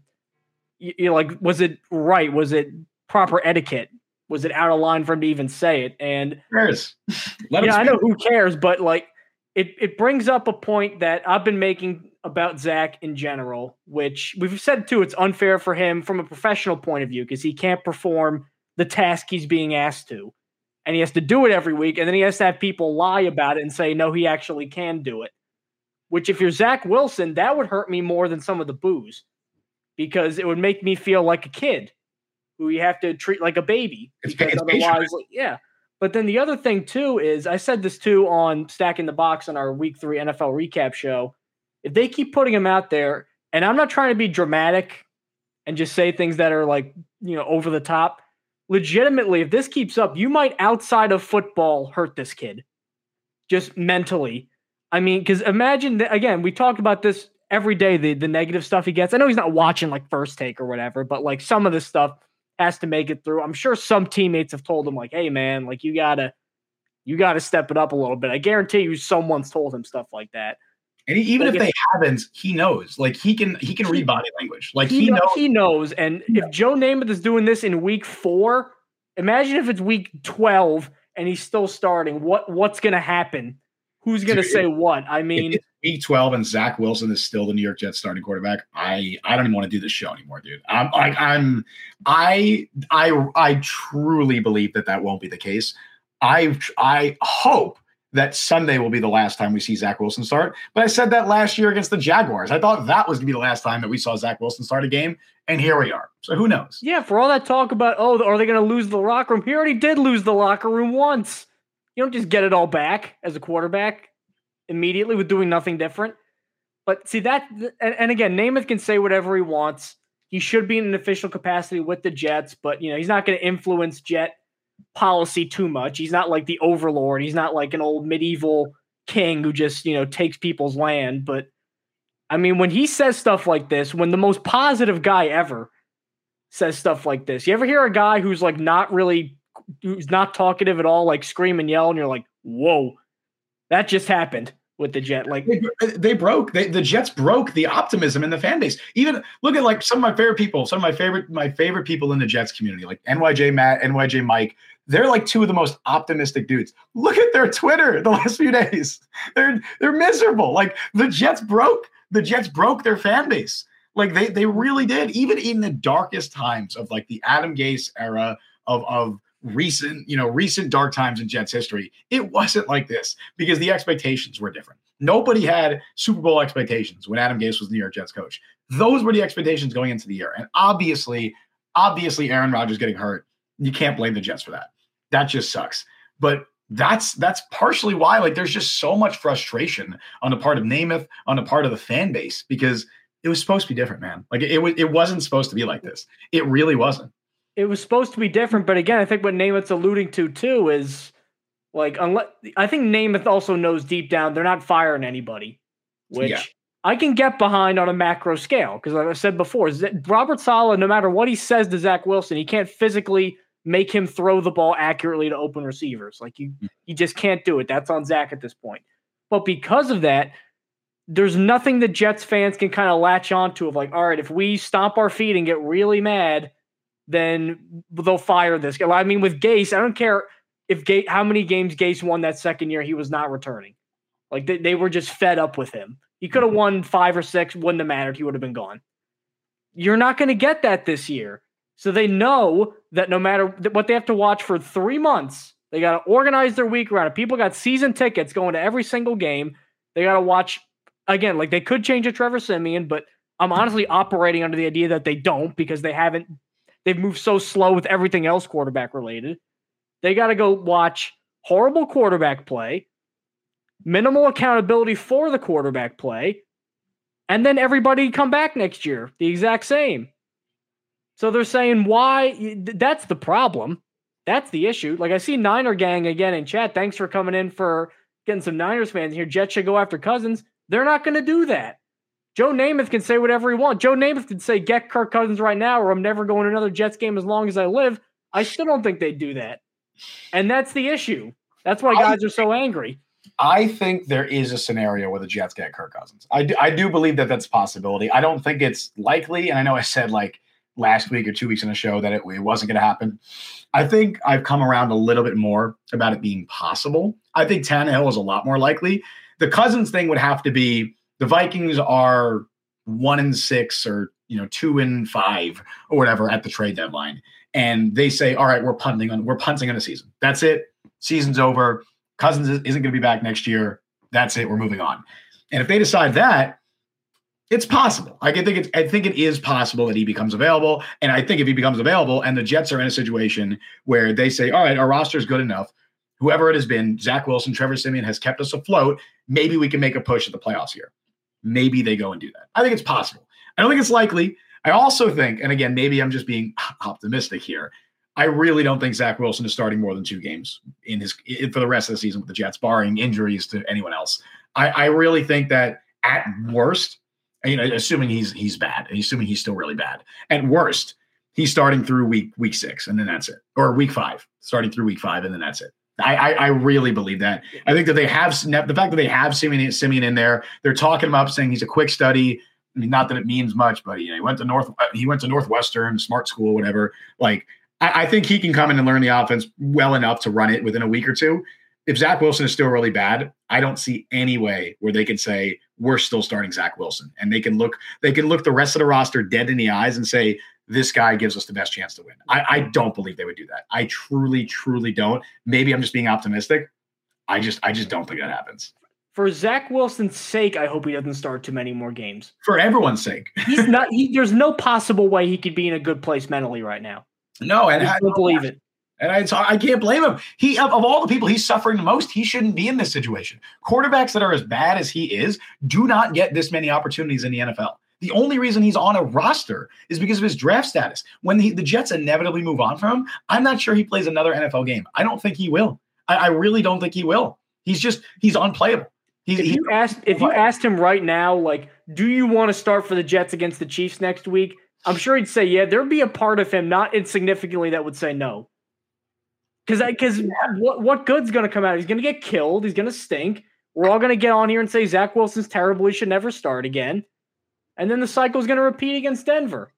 you know, like, was it right? Was it proper etiquette? Was it out of line for him to even say it? And cares? Let yeah, I know who cares, but like, it it brings up a point that I've been making about Zach in general, which we've said too. It's unfair for him from a professional point of view because he can't perform the task he's being asked to, and he has to do it every week, and then he has to have people lie about it and say no, he actually can do it. Which, if you're Zach Wilson, that would hurt me more than some of the booze, because it would make me feel like a kid who you have to treat like a baby. It's because it's otherwise, like, yeah. But then the other thing too is I said this too on Stacking the Box on our Week Three NFL recap show. If they keep putting him out there, and I'm not trying to be dramatic and just say things that are like you know over the top. Legitimately, if this keeps up, you might outside of football hurt this kid, just mentally. I mean, because imagine that again. We talk about this every day. The the negative stuff he gets. I know he's not watching like first take or whatever, but like some of this stuff has to make it through. I'm sure some teammates have told him like, "Hey, man, like you gotta, you gotta step it up a little bit." I guarantee you, someone's told him stuff like that. And he, even Like if they haven't, he knows. Like he can he can read body language. Like he, he, knows. he knows. And if Joe Namath is doing this in week four, imagine if it's week twelve and he's still starting. What what's gonna happen? Who's gonna Dude, say what? I mean, week 12 and Zach Wilson is still the New York Jets starting quarterback, I I don't even want to do this show anymore, dude. I'm like I'm I I I truly believe that that won't be the case. I I hope that Sunday will be the last time we see Zach Wilson start. But I said that last year against the Jaguars. I thought that was going to be the last time that we saw Zach Wilson start a game, and here we are. So who knows? Yeah, for all that talk about, oh, are they going to lose the locker room? He already did lose the locker room once. You don't just get it all back as a quarterback immediately with doing nothing different. But see that, and, and again, Namath can say whatever he wants. He should be in an official capacity with the Jets, but you know he's not going to influence Jet policy too much. He's not like the overlord. He's not like an old medieval king who just, you know, takes people's land. But I mean, when he says stuff like this, when the most positive guy ever says stuff like this, you ever hear a guy who's like not really, who's not talkative at all, like scream and yell, and you're like, whoa, that just happened with the Jet. Like they, they broke. They, the Jets broke the optimism in the fan base. Even look at like some of my favorite people, some of my favorite my favorite people in the Jets community, like NYJ Matt, NYJ Mike. They're like two of the most optimistic dudes. Look at their Twitter the last few days. They're they're miserable. Like the Jets broke. The Jets broke their fan base. Like they they really did. Even in the darkest times of like the Adam Gase era of of recent, you know, recent dark times in Jets history, it wasn't like this because the expectations were different. Nobody had Super Bowl expectations when Adam Gase was the New York Jets coach. Those were the expectations going into the year. And obviously, obviously Aaron Rodgers getting hurt, you can't blame the Jets for that. That just sucks. But that's that's partially why like there's just so much frustration on the part of Namath, on the part of the fan base because it was supposed to be different, man. Like it, it, it wasn't supposed to be like this. It really wasn't it was supposed to be different, but again, I think what Namath's alluding to too is like unless I think Namath also knows deep down they're not firing anybody, which yeah. I can get behind on a macro scale because like I said before, Robert Saleh, no matter what he says to Zach Wilson, he can't physically make him throw the ball accurately to open receivers. Like you, mm. you just can't do it. That's on Zach at this point. But because of that, there's nothing the Jets fans can kind of latch onto of like, all right, if we stomp our feet and get really mad then they'll fire this guy. I mean, with Gase, I don't care if Gase, how many games Gase won that second year, he was not returning. Like they, they were just fed up with him. He could have mm-hmm. won five or six, wouldn't have mattered. He would have been gone. You're not going to get that this year. So they know that no matter what they have to watch for three months, they got to organize their week around it. People got season tickets going to every single game. They got to watch again. Like they could change a Trevor Siemian, but I'm honestly operating under the idea that they don't because they haven't They've moved so slow with everything else quarterback related. They got to go watch horrible quarterback play, minimal accountability for the quarterback play, and then everybody come back next year the exact same. So they're saying why that's the problem. That's the issue. Like I see Niner gang again in chat. Thanks for coming in for getting some Niners fans here. Jets should go after Cousins. They're not going to do that. Joe Namath can say whatever he wants. Joe Namath can say, get Kirk Cousins right now, or I'm never going to another Jets game as long as I live. I still don't think they'd do that. And that's the issue. That's why guys I, are so angry. I think there is a scenario where the Jets get Kirk Cousins. I do, I do believe that that's a possibility. I don't think it's likely. And I know I said like last week or two weeks in a show that it, it wasn't going to happen. I think I've come around a little bit more about it being possible. I think Tannehill is a lot more likely. The Cousins thing would have to be the Vikings are one and six or you know two and five or whatever at the trade deadline, and they say, "All right, we're punting on we're punting on the season. That's it. Season's over. Cousins isn't going to be back next year. That's it. We're moving on." And if they decide that, it's possible. I think it's I think it is possible that he becomes available. And I think if he becomes available and the Jets are in a situation where they say, all right, our roster is good enough, whoever it has been, Zach Wilson, Trevor Siemian has kept us afloat, maybe we can make a push at the playoffs here maybe they go and do that. I think it's possible. I don't think it's likely. I also think, and again, maybe I'm just being optimistic here. I really don't think Zach Wilson is starting more than two games in his in, for the rest of the season with the Jets, barring injuries to anyone else. I, I really think that at worst, you know, assuming he's he's bad, assuming he's still really bad, at worst, he's starting through week week six, and then that's it, or week five, starting through week five, and then that's it. I, I, I, really believe that. I think that they have the fact that they have Siemian, Siemian in there. They're talking him up, saying he's a quick study. I mean, not that it means much, but you know, he went to North. Uh, he went to Northwestern, smart school, whatever. Like, I, I think he can come in and learn the offense well enough to run it within a week or two. if Zach Wilson is still really bad, I don't see any way where they can say we're still starting Zach Wilson, and they can look they can look the rest of the roster dead in the eyes and say this guy gives us the best chance to win. I, I don't believe they would do that. I truly, truly don't. Maybe I'm just being optimistic. I just I just don't think that happens. For Zach Wilson's sake, I hope he doesn't start too many more games. For everyone's sake, he's not. He, there's no possible way he could be in a good place mentally right now. No, and I, I don't believe it. And I, I can't blame him. He of, of all the people he's suffering the most, he shouldn't be in this situation. Quarterbacks that are as bad as he is do not get this many opportunities in the NFL. The only reason he's on a roster is because of his draft status. When the, the Jets inevitably move on from him, I'm not sure he plays another NFL game. I don't think he will. I, I really don't think he will. He's just he's unplayable. He's, if you asked if you asked him right now, like, do you want to start for the Jets against the Chiefs next week? I'm sure he'd say yeah. There'd be a part of him, not insignificantly, that would say no. Because because what what good's going to come out? He's going to get killed. He's going to stink. We're all going to get on here and say Zach Wilson's terrible. He should never start again. And then the cycle is going to repeat against Denver.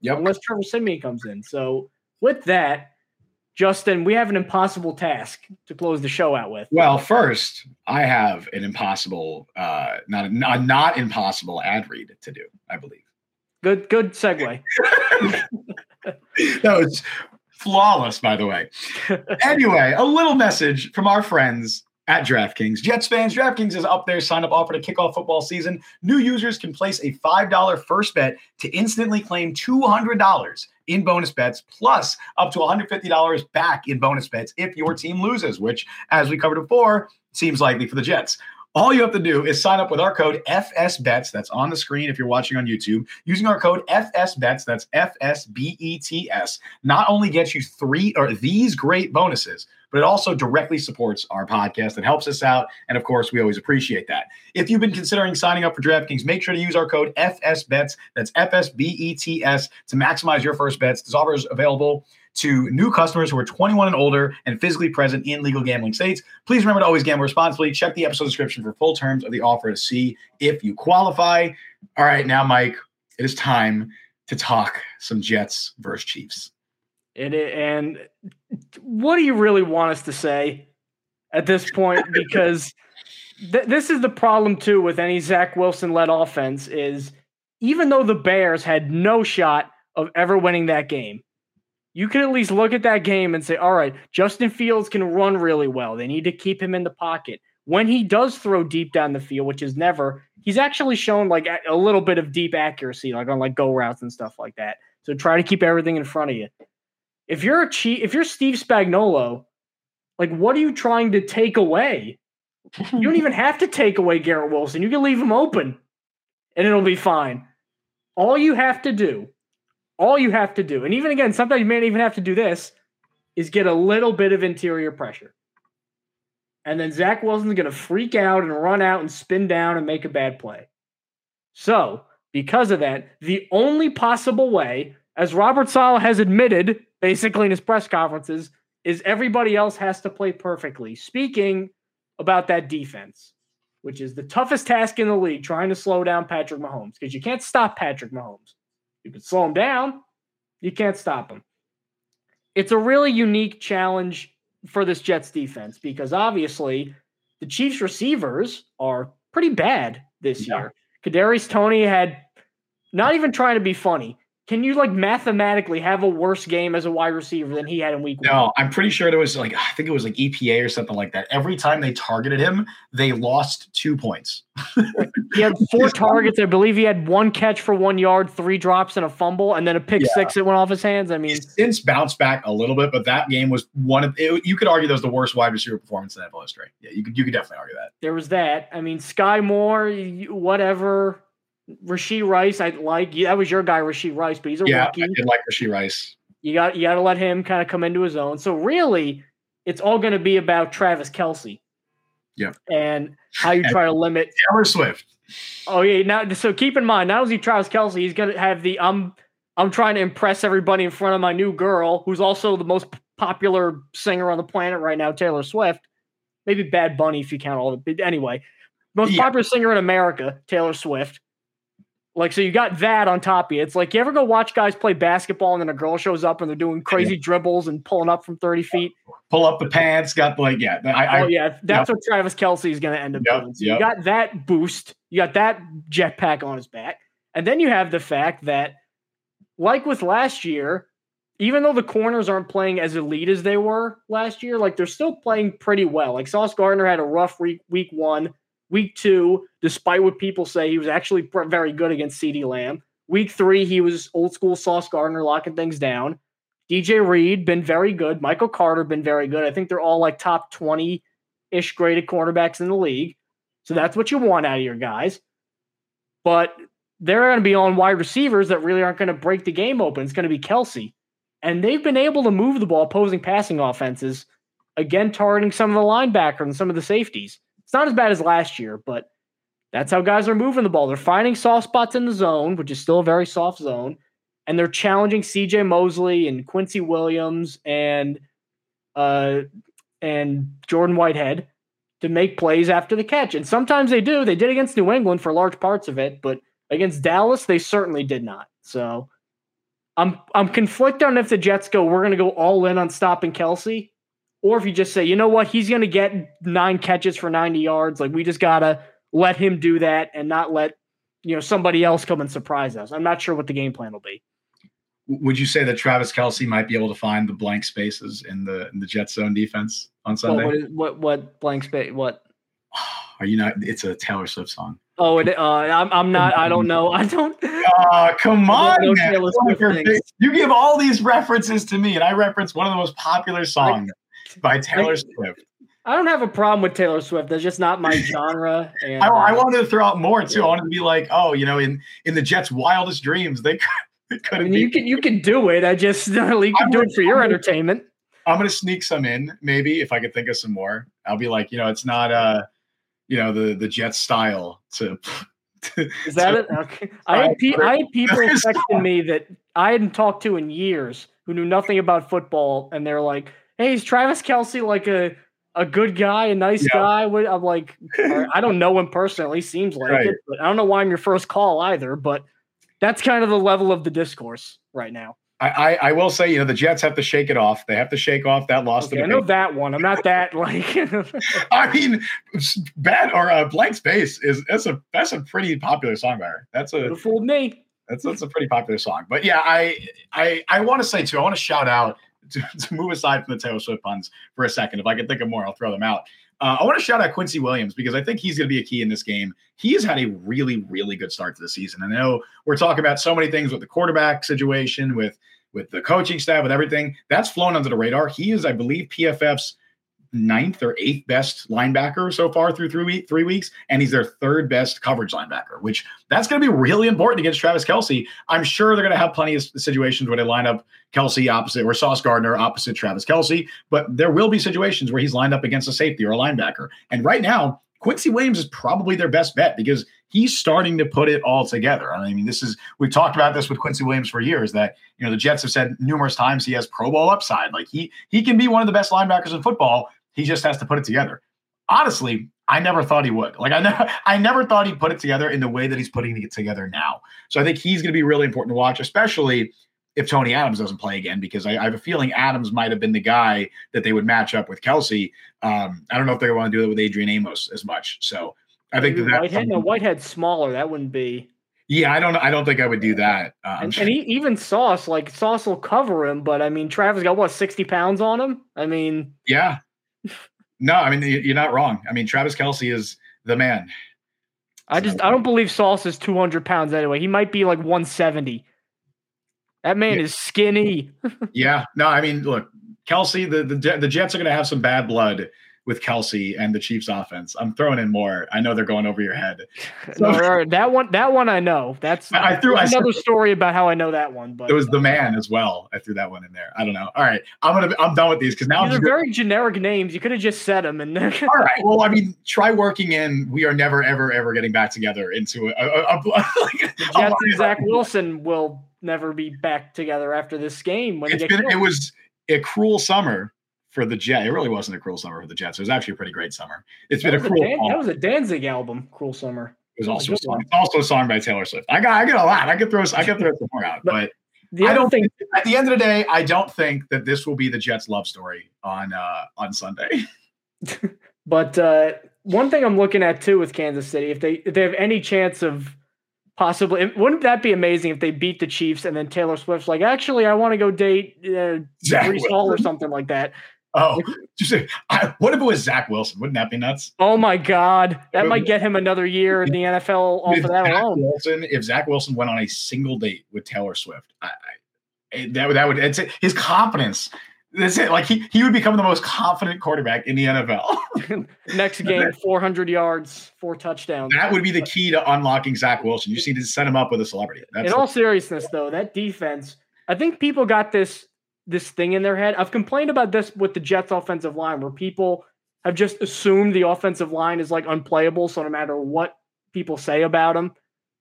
Yep. Unless Trevor Siemian comes in. So with that, Justin, we have an impossible task to close the show out with. Well, first, I have an impossible, uh, not a, not, not impossible ad read to do. I believe. Good, good segue. that was flawless, by the way. anyway, a little message from our friends at DraftKings. Jets fans, DraftKings is up there. Sign up offer to kick off football season. New users can place a $5 first bet to instantly claim $200 in bonus bets, plus up to $150 back in bonus bets if your team loses, which, as we covered before, seems likely for the Jets. All you have to do is sign up with our code FSBETS. That's on the screen if you're watching on YouTube. Using our code FSBETS, that's FSBETS, not only gets you three or these great bonuses, but it also directly supports our podcast and helps us out. And of course, we always appreciate that. If you've been considering signing up for DraftKings, make sure to use our code FSBETS. That's FSBETS to maximize your first bets. This offer is available to new customers who are 21 and older and physically present in legal gambling states. Please remember to always gamble responsibly. Check the episode description for full terms of the offer to see if you qualify. All right, now, Mike, it is time to talk some Jets versus Chiefs. It and what do you really want us to say at this point? Because th- this is the problem too with any Zach Wilson led offense is even though the Bears had no shot of ever winning that game, you can at least look at that game and say, all right, Justin Fields can run really well. They need to keep him in the pocket. When he does throw deep down the field, which is never, he's actually shown like a little bit of deep accuracy, like on like go routes and stuff like that. So try to keep everything in front of you. If you're a cheat, if you're Steve Spagnuolo, like what are you trying to take away? you don't even have to take away Garrett Wilson. You can leave him open and it'll be fine. All you have to do all you have to do, and even again, sometimes you may not even have to do this, is get a little bit of interior pressure. And then Zach Wilson's going to freak out and run out and spin down and make a bad play. So, because of that, the only possible way, as Robert Saleh has admitted basically in his press conferences, is everybody else has to play perfectly. Speaking about that defense, which is the toughest task in the league, trying to slow down Patrick Mahomes, because you can't stop Patrick Mahomes. You can slow him down, you can't stop him. It's a really unique challenge for this Jets defense because obviously the Chiefs receivers are pretty bad this yeah. year. Kadarius Toney had not even trying to be funny. Can you like mathematically have a worse game as a wide receiver than he had in week no, one? No, I'm pretty sure it was like I think it was like EPA or something like that. Every time they targeted him, they lost two points. he had four targets. I believe he had one catch for one yard, three drops, and a fumble, and then a pick yeah. six that went off his hands. I mean, He's since bounced back a little bit, but that game was one of it, you could argue that was the worst wide receiver performance in NFL history. Yeah, you could you could definitely argue that. There was that. I mean, Skyy Moore, whatever Rashee Rice, I like. That was your guy, Rashee Rice, but he's a yeah, rookie. I did like Rashee Rice. You got you got to let him kind of come into his own. So really, it's all going to be about Travis Kelce. Yeah, and how you try to limit Taylor Swift. Oh yeah, now so keep in mind, not only Travis Kelce, he's going to have the I'm I'm trying to impress everybody in front of my new girl, who's also the most popular singer on the planet right now, Taylor Swift. Maybe Bad Bunny if you count all the. Anyway, most yeah. popular singer in America, Taylor Swift Like, so you got that on top of you. It's like you ever go watch guys play basketball and then a girl shows up and they're doing crazy dribbles and pulling up from 30 feet. Pull up the pants, got the like, yeah. I, oh, yeah. That's what Travis Kelce is going to end up Yep, doing. So yep. you got that boost, you got that jetpack on his back. And then you have the fact that, like with last year, even though the corners aren't playing as elite as they were last year, like they're still playing pretty well. Like Sauce Gardner had a rough week, week one. Week two, despite what people say, he was actually very good against CeeDee Lamb. Week three, he was old school Sauce Gardner locking things down. DJ Reed been very good. Michael Carter been very good. I think they're all like top 20 ish graded cornerbacks in the league. So that's what you want out of your guys. But they're going to be on wide receivers that really aren't going to break the game open. It's going to be Kelce. And they've been able to move the ball opposing passing offenses, again, targeting some of the linebackers and some of the safeties. Not as bad as last year, but that's how guys are moving the ball. They're finding soft spots in the zone, which is still a very soft zone, and they're challenging CJ Mosley and Quincy Williams and uh and Jordan Whitehead to make plays after the catch. And sometimes they do. They did against New England for large parts of it, but against Dallas, they certainly did not. So I'm I'm conflicted on if the Jets go, we're gonna go all in on stopping Kelce, or if you just say, you know what, he's gonna get nine catches for 90 yards. Like we just gotta let him do that and not let you know somebody else come and surprise us. I'm not sure what the game plan will be. would you say that Travis Kelce might be able to find the blank spaces in the in the Jet zone defense on Sunday? What, what, what what blank space? What? Are you not? It's a Taylor Swift song. Oh, it, uh, I'm I'm not. I don't know. I don't. Oh, come on, don't man. Taylor One of Swift your You give all these references to me, and I reference one of the most popular songs by Taylor Swift. I don't have a problem with Taylor Swift. That's just not my genre. And I, I uh, wanted to throw out more too. Yeah. I wanted to be like, oh, you know, in in the Jets' wildest dreams, they could, it I couldn't mean, you can you can do it. I just you can do it for your entertainment. I'm gonna sneak some in, maybe if I could think of some more. I'll be like, you know, it's not uh, you know, the the Jets style to. to- Is that to- it? Okay. I had, pe- I had people texting me that I hadn't talked to in years who knew nothing about football, and they're like, "Hey, is Travis Kelce like a a good guy, a nice Yeah. guy?" I'm like, I don't know him personally. Seems like Right. it, but I don't know why I'm your first call either. But that's kind of the level of the discourse right now. I, I I will say, you know, the Jets have to shake it off. They have to shake off that loss Okay, I know that one. I'm not that like. I mean, bad or uh, blank space is that's a that's a pretty popular song by her. That's a fooled me. that's that's a pretty popular song. But yeah, I I I want to say too. I want to shout out to, to move aside from the Taylor Swift puns for a second. If I can think of more, I'll throw them out. Uh, I want to shout out Quincy Williams because I think he's going to be a key in this game. He has had a really, really good start to the season. I know we're talking about so many things with the quarterback situation, with with the coaching staff, with everything that's flown under the radar. He is, I believe, PFF's ninth or eighth best linebacker so far through three, three weeks, and he's their third best coverage linebacker, which that's going to be really important against Travis Kelce. I'm sure they're going to have plenty of situations where they line up Kelce opposite or Sauce Gardner opposite Travis Kelce, but there will be situations where he's lined up against a safety or a linebacker. And right now, Quincy Williams is probably their best bet because he's starting to put it all together. I mean, this is we've talked about this with Quincy Williams for years that you know the Jets have said numerous times he has Pro Bowl upside. Like he he can be one of the best linebackers in football. He just has to put it together. Honestly, I never thought he would. Like I never I never thought he'd put it together in the way that he's putting it together now. So I think he's going to be really important to watch, especially if Tony Adams doesn't play again, because I, I have a feeling Adams might have been the guy that they would match up with Kelce. Um, I don't know if they want to do it with Adrian Amos as much. So I think that Maybe Whitehead. No, Whitehead's smaller. That wouldn't be. yeah, I don't I don't think I would do that. Uh, And, and he, even Sauce, like Sauce will cover him, but I mean, Travis got what sixty pounds on him. I mean, yeah. No, I mean you- you're not wrong. I mean Travis Kelce is the man. I just I don't believe Sauce is two hundred pounds anyway. He might be like one seventy. That man Yeah. is skinny. Yeah, no, I mean, look, Kelce, the the, the Jets are going to have some bad blood with Kelce and the Chiefs' offense. I'm throwing in more. I know they're going over your head. No, that one, that one I know. That's I- threw- I another story about how I know that one. But It was the man as well. I threw that one in there. I don't know. All right, I'm gonna. I'm done with these because now I'm these are just gonna, very generic names. You could have just said them, and all right. Well, I mean, try working in. We are never, ever, ever getting back together into a. a, a, a like, the Jets and Zach Wilson will never be back together after this game when It's been. It was a cruel summer for the Jets. It really wasn't a cruel summer for the Jets. It was actually a pretty great summer. It's been a was, a cruel. Dan- that was a Danzig album, "Cruel Summer." It was also a song. Also a song by Taylor Swift. I got I get a lot. I could throw I could throw some more out, but, I don't thing, think at the end of the day, I don't think that this will be the Jets' love story on uh on Sunday. but uh, one thing I'm looking at too with Kansas City, if they if they have any chance of possibly, wouldn't that be amazing if they beat the Chiefs and then Taylor Swift's like, actually, I want to go date uh, Zach Breece Hall or something like that. Oh, just say, I, what if it was Zach Wilson? Wouldn't that be nuts? Oh my God, that might get him another year in the NFL off if of that Zach alone. Wilson, if Zach Wilson went on a single date with Taylor Swift, I, I, that would that would it's his confidence. That's it. Like he he would become the most confident quarterback in the NFL. Next game, 400 yards, four touchdowns. that would be the key to unlocking Zach Wilson. You just need to set him up with a celebrity. That's in all seriousness though that defense i think people got this this thing in their head. I've complained about this with the jets offensive line where people have just assumed the offensive line is like unplayable so no matter what people say about them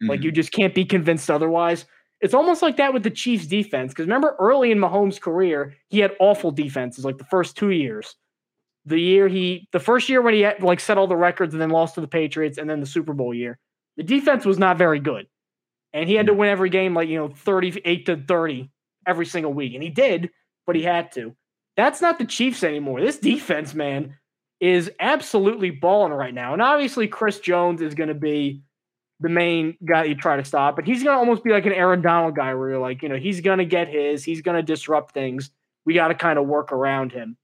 like Mhm. you just can't be convinced otherwise. It's almost like that with the chiefs defense because remember early in mahomes career he had awful defenses like the first two years. The year he the first year when he had like set all the records and then lost to the patriots and then the super bowl year the defense was not very good. And he had to win every game like you know 38 to 30 every single week and he did but he had to. That's not the chiefs anymore. This defense man is absolutely balling right now. And obviously chris jones is going to be the main guy you try to stop but he's going to almost be like an aaron donald guy where you're like you know he's going to get his he's going to disrupt things. We got to kind of work around him.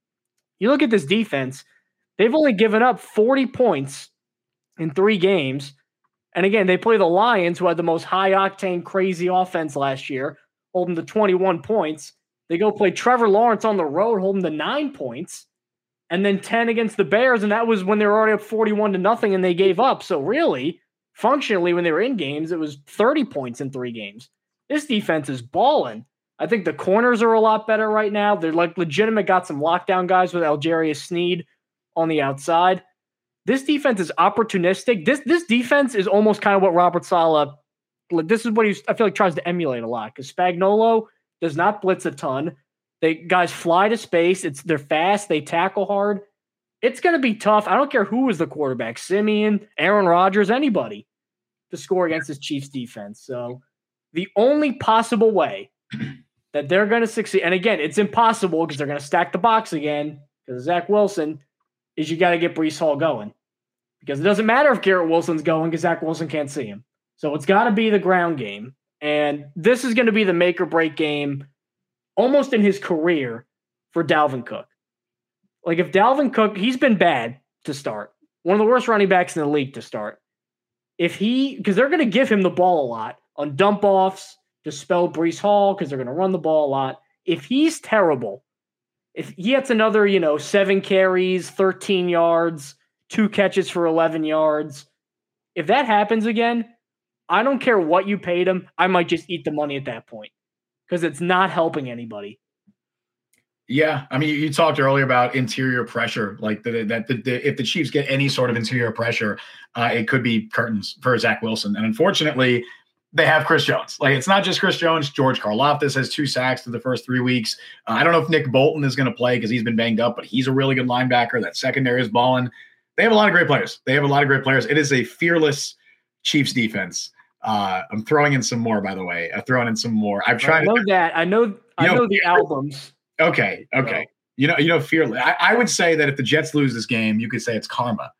You look at this defense they've only given up 40 points in three games. And again, they play the Lions, who had the most high octane, crazy offense last year, holding to 21 points. They go play Trevor Lawrence on the road, holding to nine points, and then 10 against the Bears. And that was when they were already up 41 to nothing and they gave up. So, really, functionally, when they were in games, it was 30 points in three games. This defense is balling. I think the corners are a lot better right now. They're like legitimate, got some lockdown guys with L'Jarius Sneed on the outside this defense is opportunistic. This this defense is almost kind of what Robert Saleh this is what he's I feel like tries to emulate a lot because Spagnuolo does not blitz a ton. They guys fly to space. It's they're fast, they tackle hard. It's gonna be tough. I don't care who is the quarterback, Siemian, Aaron Rodgers, anybody to score against this Chiefs defense. So the only possible way that they're gonna succeed, and again, it's impossible because they're gonna stack the box again because Zach Wilson is you got to get Breece Hall going because it doesn't matter if Garrett Wilson's going because Zach Wilson can't see him. So it's got to be the ground game. And this is going to be the make or break game almost in his career for Dalvin Cook. Like if Dalvin Cook, he's been bad to start, one of the worst running backs in the league to start. If he, because they're going to give him the ball a lot on dump offs to spell Breece Hall because they're going to run the ball a lot. If he's terrible, if he gets another, you know, seven carries, 13 yards, two catches for 11 yards, if that happens again, I don't care what you paid him. I might just eat the money at that point because it's not helping anybody. Yeah, I mean, you talked earlier about interior pressure, like the, that the, the, if the Chiefs get any sort of interior pressure, uh, it could be curtains for Zach Wilson. And unfortunately, they have Chris Jones. Like it's not just Chris Jones. George Karlaftis has two sacks through the first three weeks. Uh, I don't know if Nick Bolton is going to play because he's been banged up, but he's a really good linebacker. That secondary is balling. They have a lot of great players. They have a lot of great players. It is a fearless Chiefs defense. Uh, I'm throwing in some more, by the way. I'm throwing in some more. I'm I know to. that. I know. I know, know the albums. Okay, okay. You know, you know, fearless. I, I would say that if the Jets lose this game, you could say it's karma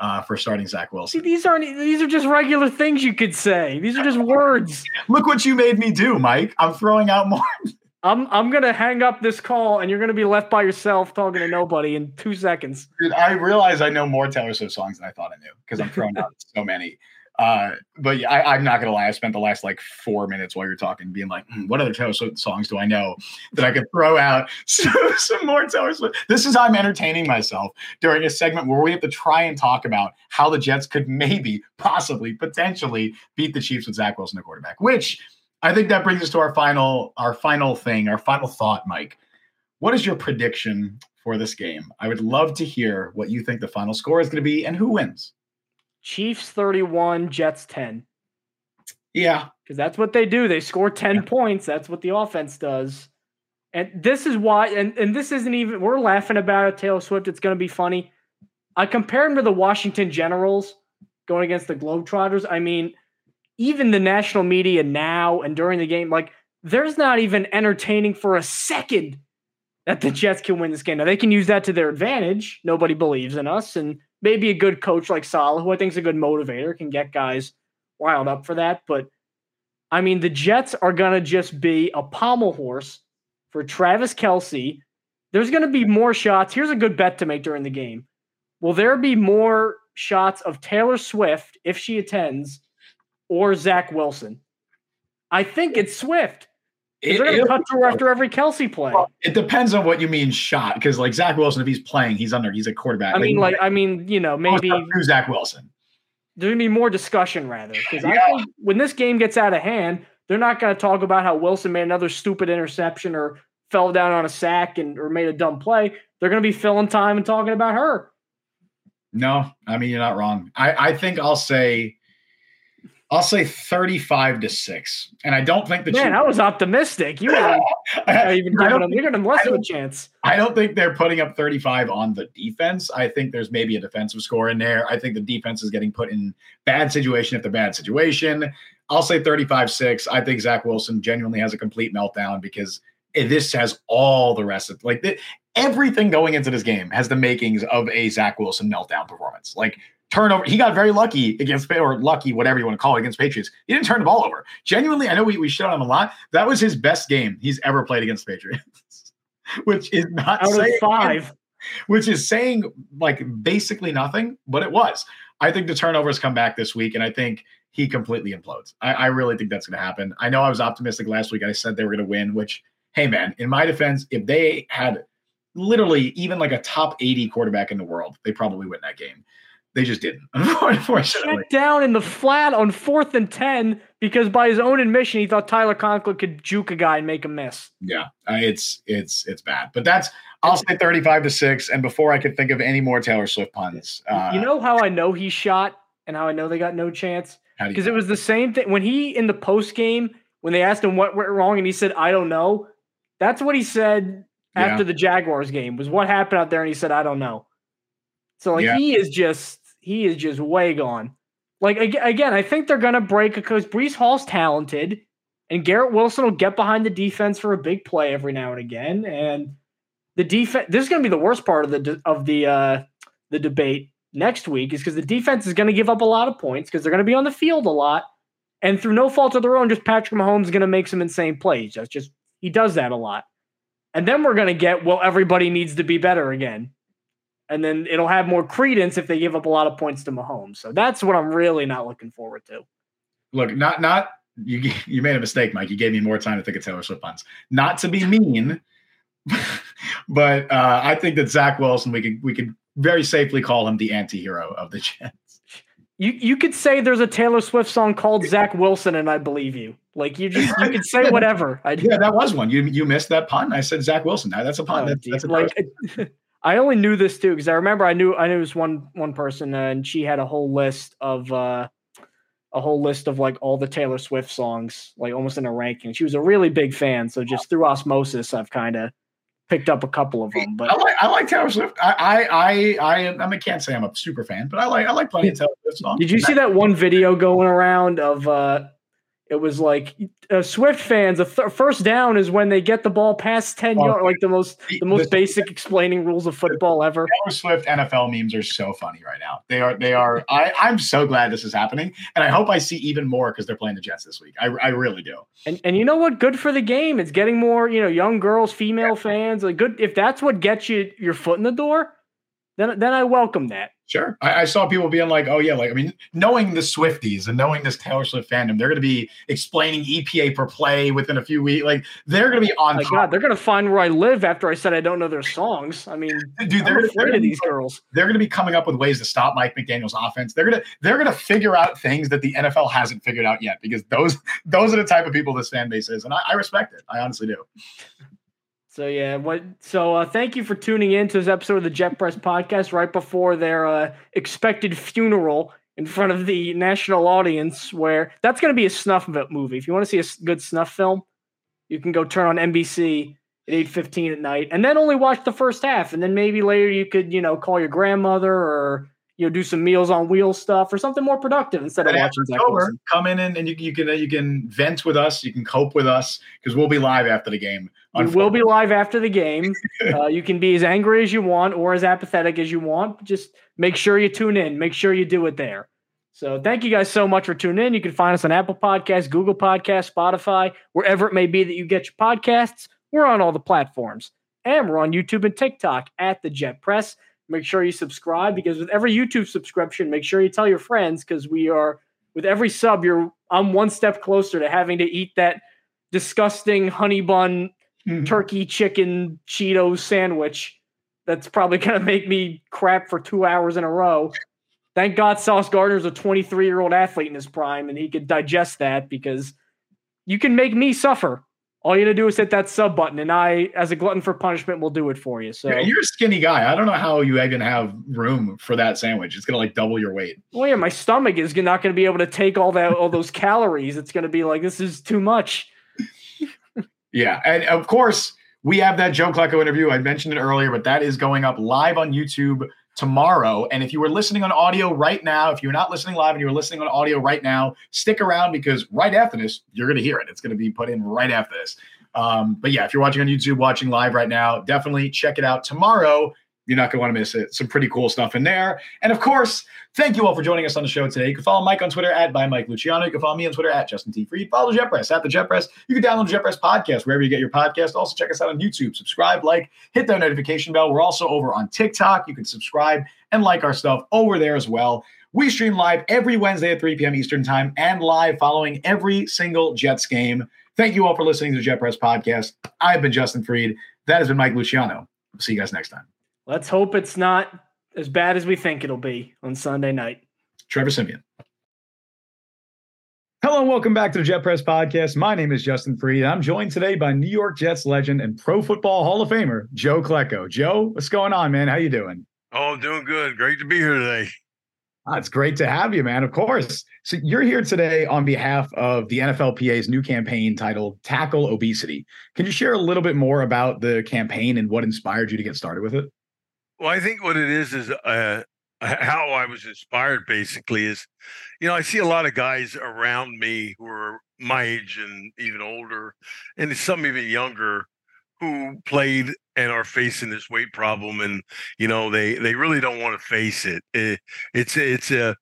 uh, for starting Zach Wilson. See, these aren't. These are just regular things you could say. These are just words. Look what you made me do, Mike. I'm throwing out more. I'm. I'm gonna hang up this call, and you're gonna be left by yourself talking to nobody in two seconds. Dude, I realize I know more Taylor Swift songs than I thought I knew because I'm throwing out so many. Uh, but yeah, I, I'm not gonna lie. I spent the last like four minutes while you're talking, being like, "Hmm, "What other Taylor Swift songs do I know that I could throw out some, some more Taylor Swift?" This is how I'm entertaining myself during a segment where we have to try and talk about how the Jets could maybe, possibly, potentially beat the Chiefs with Zach Wilson, the quarterback. Which I think that brings us to our final, our final thing, our final thought, Mike. What is your prediction for this game? I would love to hear what you think the final score is going to be and who wins. Chiefs 31, Jets 10. Yeah, because that's what they do. They score 10 Yeah. points. That's what the offense does. And this is why, and, and this isn't even, we're laughing about it, Taylor Swift. It's going to be funny. I compare him to the Washington Generals going against the Globetrotters. I mean, even the national media now and during the game, like there's not even entertaining for a second that the Jets can win this game. Now they can use that to their advantage. Nobody believes in us, and maybe a good coach like Saleh, who I think is a good motivator, can get guys riled up for that. But I mean, the Jets are gonna just be a pommel horse for Travis Kelce. There's gonna be more shots. Here's a good bet to make during the game. Will there be more shots of Taylor Swift if she attends or Zach Wilson? I think it's Swift. It, They're going to cut through after every Kelce play. it depends on what you mean shot, because like Zach Wilson, if he's playing, he's under. He's a quarterback. I mean, like, I mean, you know, maybe who's Zach Wilson? there's going to be more discussion rather because Yeah. I think when this game gets out of hand, they're not going to talk about how Wilson made another stupid interception or fell down on a sack and or made a dumb play. They're going to be filling time and talking about her. No, I mean you're not wrong. I I think I'll say, I'll say thirty-five to six, and I don't think the Man, I was optimistic. You were even giving them, you're giving them less of a chance. I don't think they're putting up 35 on the defense. I think there's maybe a defensive score in there. I think the defense is getting put in bad situation after bad situation. I'll say 35 6. I think Zach Wilson genuinely has a complete meltdown because this has all the rest of like the, everything going into this game has the makings of a Zach Wilson meltdown performance. Like turnover, he got very lucky against or lucky, whatever you want to call it, against Patriots. He didn't turn the ball over. Genuinely, I know we, we shit on him a lot. That was his best game he's ever played against the Patriots, which is not Out of five, which is saying like basically nothing, but it was. I think the turnovers come back this week, and I think he completely implodes. I, I really think that's going to happen. I know I was optimistic last week. I said they were going to win, which, hey, man, in my defense, if they had literally even like a top 80 quarterback in the world, they probably win that game. They just didn't, unfortunately. check down in the flat on fourth and ten because by his own admission, he thought Tyler Conklin could juke a guy and make a miss. Yeah, uh, it's it's it's bad. But that's I'll say 35 to six. And before I could think of any more Taylor Swift puns, uh, you know how I know he shot and how I know they got no chance how do you because it was the same thing when he in the post game when they asked him what went wrong and he said I don't know. That's what he said Yeah. after the Jaguars game was what happened out there and he said I don't know. So like Yeah. he is just he is just way gone. Like again, I think they're gonna break because Breece Hall's talented, and Garrett Wilson will get behind the defense for a big play every now and again. And the defense, this is gonna be the worst part of the de- of the uh, the debate next week, is because the defense is gonna give up a lot of points because they're gonna be on the field a lot, and through no fault of their own, just Patrick Mahomes is gonna make some insane plays. That's just he does that a lot. And then we're gonna get well, everybody needs to be better again and then it'll have more credence if they give up a lot of points to Mahomes. So that's what I'm really not looking forward to. look, not not you. You made a mistake, Mike. You gave me more time to think of Taylor Swift puns. Not to be mean, but uh, I think that Zach Wilson, we could we could very safely call him the anti-hero of the Jets. You you could say there's a Taylor Swift song called Zach Wilson, and I believe you. Like you just you could say whatever. I Yeah, that was one. You you missed that pun. I said Zach Wilson. Now that's a pun. Oh, that's, that's a like I only knew this too because I remember I knew I knew this one one person uh, and she had a whole list of uh a whole list of like all the Taylor Swift songs like almost in a ranking. She was a really big fan, so just through osmosis, I've kind of picked up a couple of them. But I like I like Taylor Swift. I I I I, am- I mean, can't say I'm a super fan, but I like I like plenty of Taylor Swift songs. Did you see that one video going around of uh it was like uh, Swift fans. A th- first down is when they get the ball past ten Oh, yards, like the most the- the most the- basic explaining rules of football ever. Taylor Swift NFL memes are so funny right now. They are they are. I I'm so glad this is happening, and I hope I see even more because they're playing the Jets this week. I I really do. And and you know what? Good for the game. It's getting more you know young girls, female fans. Like good if that's what gets you your foot in the door. Then then I welcome that. Sure. I, I saw people being like, oh, yeah, like, I mean, knowing the Swifties and knowing this Taylor Swift fandom, they're going to be explaining EPA per play within a few weeks. Like, they're going to be on My top. God, they're gonna find where I live after I said I don't know their songs. I mean, Dude, they're, afraid they're, of these girls. they're going to be coming up with ways to stop Mike McDaniel's offense. They're going to they're going to figure out things that the NFL hasn't figured out yet because those those are the type of people this fan base is, and I, I respect it. I honestly do. So yeah, what? So uh, thank you for tuning in to this episode of the Jet Press podcast right before their uh, expected funeral in front of the national audience. Where that's going to be a snuff movie. If you want to see a good snuff film, you can go turn on NBC at eight fifteen at night, and then only watch the first half, and then maybe later you could you know call your grandmother or you know, do some meals on wheels stuff or something more productive instead of watching Zach over, Wilson. come in and, and you, you can you can vent with us. You can cope with us because we'll be live after the game. We will be live after the game. Uh, you can be as angry as you want or as apathetic as you want. Just make sure you tune in. Make sure you do it there. So thank you guys so much for tuning in. You can find us on Apple Podcasts, Google Podcasts, Spotify, wherever it may be that you get your podcasts. We're on all the platforms. And we're on YouTube and TikTok at the Jet Press. Make sure you subscribe because with every YouTube subscription, make sure you tell your friends because we are with every sub, you're I'm one step closer to having to eat that disgusting honey bun Mhm. turkey chicken Cheeto sandwich that's probably going to make me crap for two hours in a row. Thank God Sauce Gardner's a 23 year old athlete in his prime and he could digest that because you can make me suffer. All you got to do is hit that sub button, and I, as a glutton for punishment, will do it for you. So, Yeah, You're a skinny guy. I don't know how you even have room for that sandwich. It's gonna like double your weight. well, yeah, my stomach is not to be able to take all that, all those calories. It's to be like this is too much. Yeah, and of course we have that Joe Klecko interview. I mentioned it earlier, but that is going up live on YouTube tomorrow. And if you were listening on audio right now, if you're not listening live and you're listening on audio right now, stick around because right after this, you're going to hear it. It's going to be put in right after this. Um, but yeah, if you're watching on YouTube, watching live right now, definitely check it out tomorrow. You're not going to want to miss it. Some pretty cool stuff in there. And of course, thank you all for joining us on the show today. You can follow Mike on Twitter at by Mike Luciano. You can follow me on Twitter at Justin T. Fried. Follow the Jet Press at the Jet Press. You can download the Jet Press podcast wherever you get your podcast. Also, check us out on YouTube. Subscribe, like, hit that notification bell. We're also over on TikTok. You can subscribe and like our stuff over there as well. We stream live every Wednesday at 3 p.m. Eastern Time and live following every single Jets game. Thank you all for listening to the Jet Press podcast. I've been Justin Fried. That has been Mike Luciano. See you guys next time. Let's hope it's not as bad as we think it'll be on Sunday night. Trevor Siemian. Hello and welcome back to the Jet Press Podcast. My name is Justin Fried. I'm joined today by New York Jets legend and Pro Football Hall of Famer Joe Klecko. Joe, what's going on, man? How you doing? Oh, doing good. Great to be here today. Ah, it's great to have you, man. Of course. So you're here today on behalf of the NFLPA's new campaign titled Tackle Obesity. Can you share a little bit more about the campaign and what inspired you to get started with it? Well, I think what it is is uh, how I was inspired. Basically, is you know I see a lot of guys around me who are my age and even older, and some even younger, who played and are facing this weight problem, and you know they they really don't want to face it. it it's it's a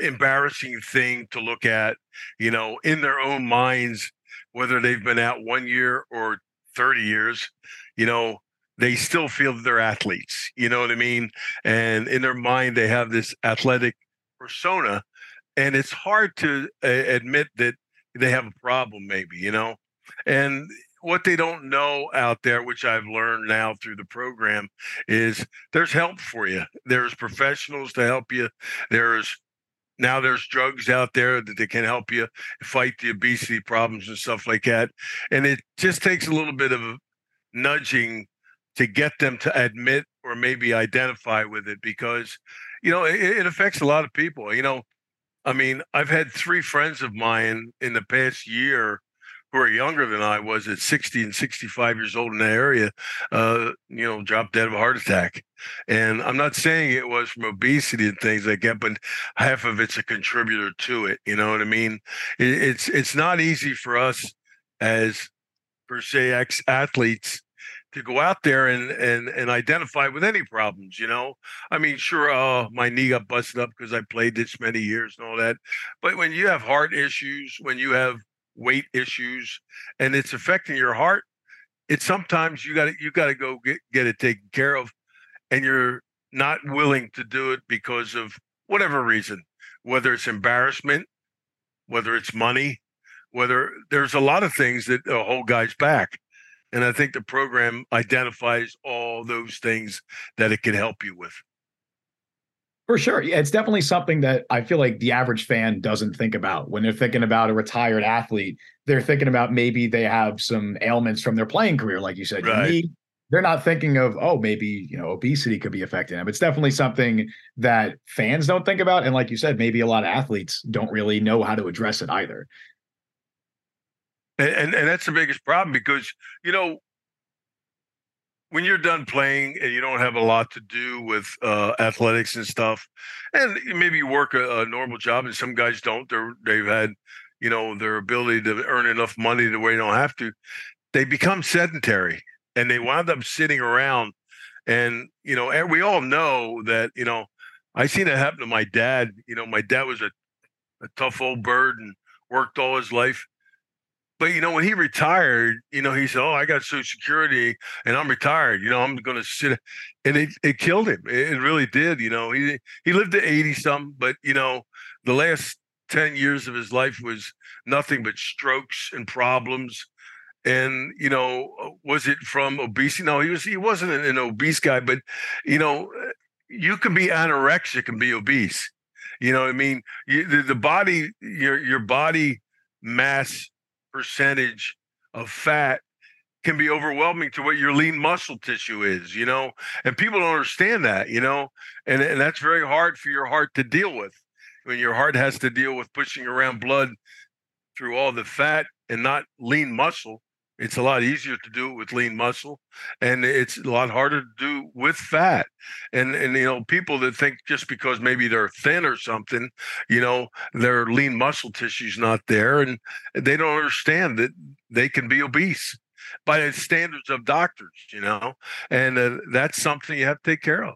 embarrassing thing to look at, you know, in their own minds, whether they've been out one year or 30 years, you know, they still feel they're athletes. You know what I mean? And in their mind, they have this athletic persona. And it's hard to uh, admit that they have a problem, maybe, you know? And what they don't know out there, which I've learned now through the program, is there's help for you. There's professionals to help you. There's now there's drugs out there that they can help you fight the obesity problems and stuff like that. And it just takes a little bit of nudging to get them to admit or maybe identify with it because, you know, it, it affects a lot of people. You know, I mean, I've had three friends of mine in the past year who are younger than I was at 60 and 65 years old in the area, uh, you know, dropped dead of a heart attack. And I'm not saying it was from obesity and things like that, but half of it's a contributor to it. You know what I mean? It, it's it's not easy for us as per se ex athletes to go out there and and and identify with any problems. You know, I mean, sure, uh, my knee got busted up because I played this many years and all that, but when you have heart issues, when you have weight issues, and it's affecting your heart, it's sometimes you got to you got to go get get it taken care of and you're not willing to do it because of whatever reason, whether it's embarrassment, whether it's money, whether there's a lot of things that uh, hold guys back. And I think the program identifies all those things that it can help you with. For sure. Yeah, it's definitely something that I feel like the average fan doesn't think about when they're thinking about a retired athlete. They're thinking about maybe they have some ailments from their playing career, like you said, Right. knee. They're not thinking of, oh, maybe you know, obesity could be affecting them. It's definitely something that fans don't think about, and like you said, maybe a lot of athletes don't really know how to address it either. And, and and that's the biggest problem because you know when you're done playing and you don't have a lot to do with uh, athletics and stuff, and maybe you work a, a, normal job, and some guys don't. They're they've had, you know, their ability to earn enough money to where they don't have to. They become sedentary, and they wind up sitting around. And you know, and we all know that. You know, I seen it happen to my dad. You know, my dad was a, a tough old bird and worked all his life but you know, when he retired, you know, he said, "Oh, I got Social Security, and I'm retired. You know, I'm going to sit," and it it killed him. It really did. You know, he he lived to eighty some, but you know, the last ten years of his life was nothing but strokes and problems. And you know, uh, was it from obesity? No, he was. He wasn't an, an obese guy, but you know, uh, you can be anorexic and be obese. You know, I mean, you, the, the body, your your body mass percentage of fat can be overwhelming to what your lean muscle tissue is, you know, and people don't understand that, you know, and, and that's very hard for your heart to deal with when your heart has to deal with pushing around blood through all the fat and not lean muscle. It's a lot easier to do it with lean muscle, and it's a lot harder to do with fat. And and you know, people that think just because maybe they're thin or something, you know, their lean muscle tissue's not there, and they don't understand that they can be obese by the standards of doctors, you know, and uh, that's something you have to take care of.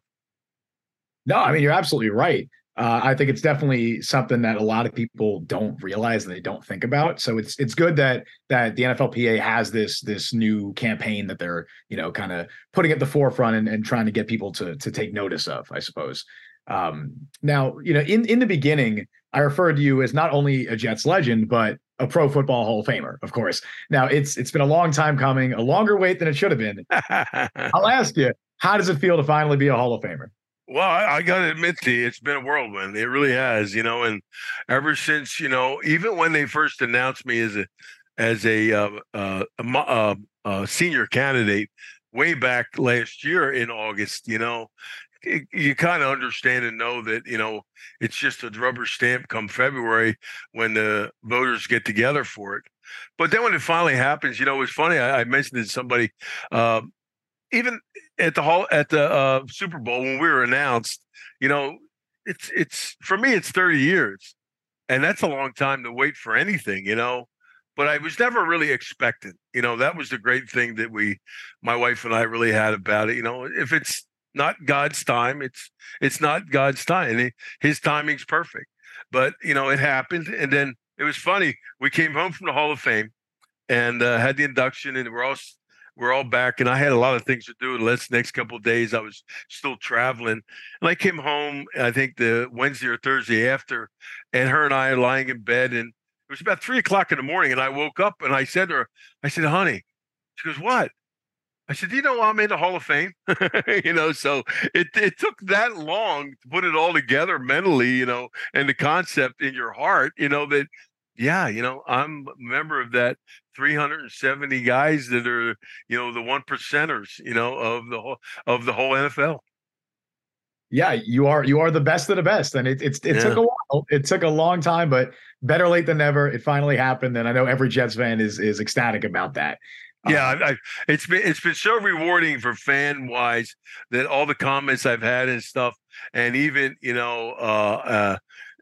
No, I mean you're absolutely right uh, I think it's definitely something that a lot of people don't realize and they don't think about. So it's it's good that that the NFLPA has this this new campaign that they're you know kind of putting at the forefront and, and trying to get people to to take notice of. I suppose. Um, now you know in in the beginning, I referred to you as not only a Jets legend but a Pro Football Hall of Famer, of course. Now it's it's been a long time coming, a longer wait than it should have been. I'll ask you, how does it feel to finally be a Hall of Famer? Well, I, I got to admit to you, it's been a whirlwind. It really has, you know. And ever since, you know, even when they first announced me as a as a, uh, uh, a, uh, a senior candidate way back last year in August, you know, it, you kind of understand and know that you know it's just a rubber stamp come February when the voters get together for it. But then when it finally happens, you know, it's funny. I, I mentioned to somebody. Uh, even at the hall at the uh, Super Bowl when we were announced, you know, it's it's for me it's 30 years, and that's a long time to wait for anything, you know. But I was never really expectant. You know, that was the great thing that we, my wife and I, really had about it. You know, if it's not God's time, it's it's not God's time, His timing's perfect. But you know, it happened, and then it was funny. We came home from the Hall of Fame and uh, had the induction, and we're all we're all back and i had a lot of things to do the next couple of days i was still traveling and i came home i think the wednesday or thursday after and her and i are lying in bed and it was about three o'clock in the morning and i woke up and i said to her i said honey she goes what? I said, you know, I'm in the Hall of Fame, you know, so it, it took that long to put it all together mentally, you know, and the concept in your heart, you know, that yeah, you know, I'm a member of that 370 guys that are, you know, the one percenters, you know, of the whole of the whole NFL. Yeah, you are you are the best of the best, and it it's it yeah. took a while. It took a long time, but better late than never. It finally happened, and I know every Jets fan is is ecstatic about that. Yeah, um, I, I, it's been it's been so rewarding for fan wise that all the comments I've had and stuff, and even you know, uh, uh,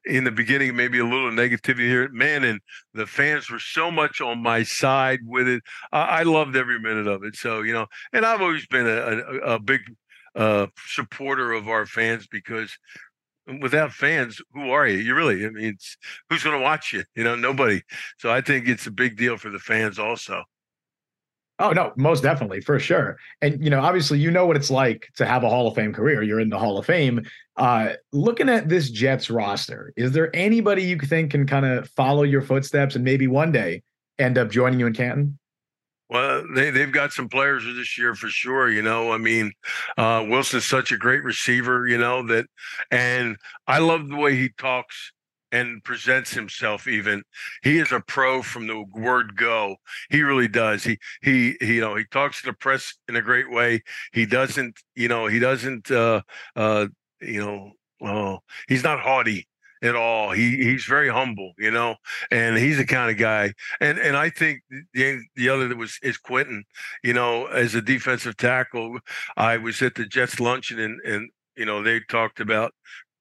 in the beginning, maybe a little negativity here. Man, and the fans were so much on my side with it. I, I loved every minute of it. So, you know, and I've always been a, a, a big uh, supporter of our fans because without fans, who are you? You really, I mean, who's going to watch you? You know, nobody. So I think it's a big deal for the fans also. Oh no, most definitely, for sure. And you know, obviously, you know what it's like to have a Hall of Fame career. You're in the Hall of Fame. Uh, looking at this Jets roster, is there anybody you think can kind of follow your footsteps and maybe one day end up joining you in Canton? Well, they they've got some players this year for sure. You know, I mean, uh, Wilson's such a great receiver. You know that, and I love the way he talks and presents himself even he is a pro from the word go he really does he he, he you know he talks to the press in a great way he doesn't you know he doesn't uh uh you know uh, he's not haughty at all. He he's very humble, you know, and he's the kind of guy. And and I think the the other that was is Quinnen, you know, as a defensive tackle. I was at the Jets luncheon and and you know they talked about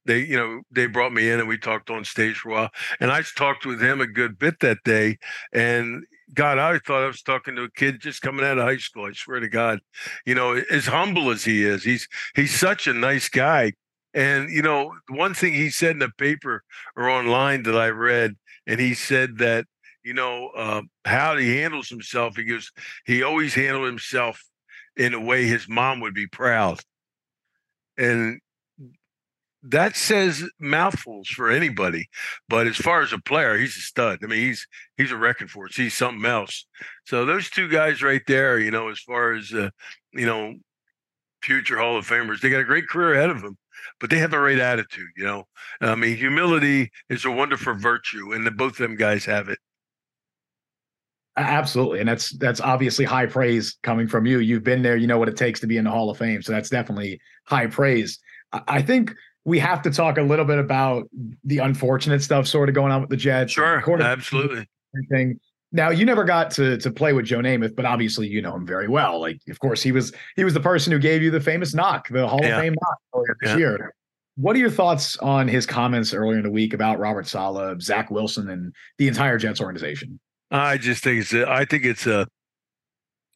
they you know they brought me in and we talked on stage for a while and i talked with him a good bit that day and god i thought i was talking to a kid just coming out of high school i swear to god you know as humble as he is he's he's such a nice guy and you know, one thing he said in the paper or online that I read, and he said that you know uh, how he handles himself. He goes, he always handled himself in a way his mom would be proud, and that says mouthfuls for anybody. But as far as a player, he's a stud. I mean, he's he's a record for it. He's something else. So those two guys right there, you know, as far as uh, you know, future Hall of Famers, they got a great career ahead of them but they have the right attitude. You know, I mean, humility is a wonderful virtue, and the, both of them guys have it. Absolutely, and that's that's obviously high praise coming from you. You've been there, you know what it takes to be in the Hall of Fame, so that's definitely high praise. I think we have to talk a little bit about the unfortunate stuff sort of going on with the Jets. Sure, absolutely. Thing. Now you never got to to play with Joe Namath, but obviously you know him very well. Like, of course, he was he was the person who gave you the famous knock, the Hall yeah. of Fame knock earlier this yeah. year. What are your thoughts on his comments earlier in the week about Robert Saleh, Zach Wilson, and the entire Jets organization? I just think it's a, I think it's a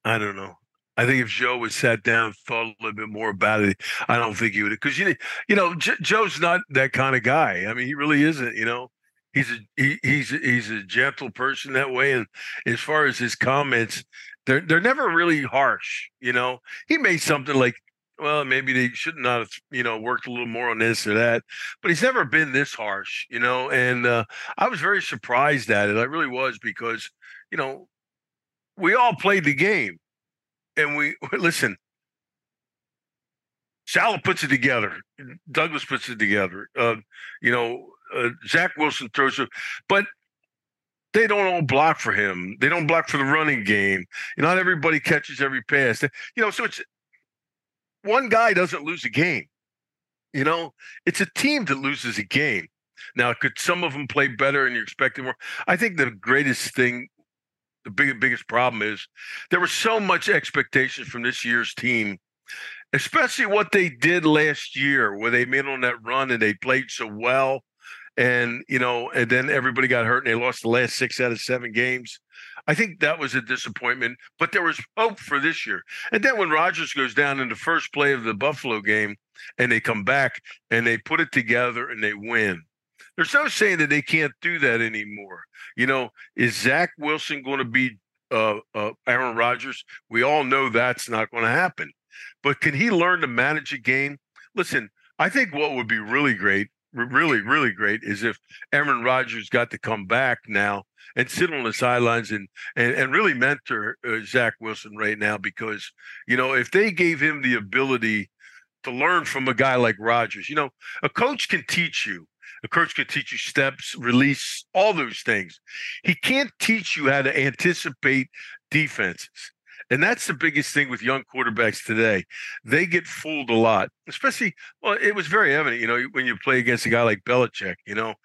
I don't know. I think if Joe was sat down, thought a little bit more about it, I don't think he would. Because you, you know, J- Joe's not that kind of guy. I mean, he really isn't. You know, he's a he, he's he's a gentle person that way. And as far as his comments, they're they're never really harsh. You know, he made something like, well, maybe they should not have you know worked a little more on this or that, but he's never been this harsh. You know, and uh, I was very surprised at it. I really was because you know we all played the game, and we listen. Saleh puts it together. Douglas puts it together. Uh, you know, uh, Zach Wilson throws it, but they don't all block for him. They don't block for the running game. Not everybody catches every pass. You know, so it's one guy doesn't lose a game. You know, it's a team that loses a game. Now, could some of them play better and you're expecting more? I think the greatest thing, the big, biggest problem is there was so much expectation from this year's team, especially what they did last year, where they made on that run and they played so well and you know, and then everybody got hurt and they lost the last six out of seven games. I think that was a disappointment, but there was hope for this year. And then when Rodgers goes down in the first play of the Buffalo game and they come back and they put it together and they win. There's no saying that they can't do that anymore. You know, is Zach Wilson going to be uh, uh, Aaron Rodgers? We all know that's not going to happen. But can he learn to manage a game? Listen, I think what would be really great really, really great is if Aaron Rodgers got to come back now and sit on the sidelines and and, and really mentor uh, Zach Wilson right now because you know if they gave him the ability to learn from a guy like Rodgers, you know, a coach can teach you. A coach can teach you steps, release, all those things. He can't teach you how to anticipate defenses. And that's the biggest thing with young quarterbacks today. They get fooled a lot, especially, well, it was very evident, you know, when you play against a guy like Belichick, you know,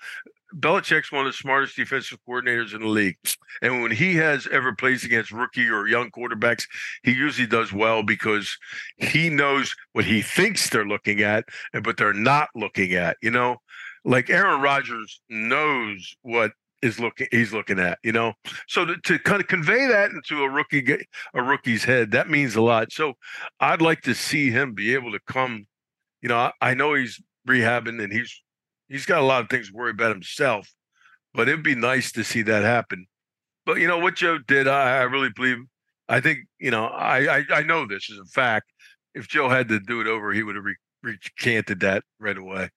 Belichick's one of the smartest defensive coordinators in the league. And when he has ever plays against rookie or young quarterbacks, he usually does well because he knows what he thinks they're looking at, but they're not looking at. You know, like Aaron Rodgers knows what is looking he's looking at you know? So to, to kind of convey that into a rookie a rookie's head that means a lot. So i'd like to see him be able to come you know i, I know he's rehabbing and he's he's got a lot of things to worry about himself but it'd be nice to see that happen. But you know what joe did i, I really believe i think you know I, I, I know this is a fact. If joe had to do it over he would have re- recanted that right away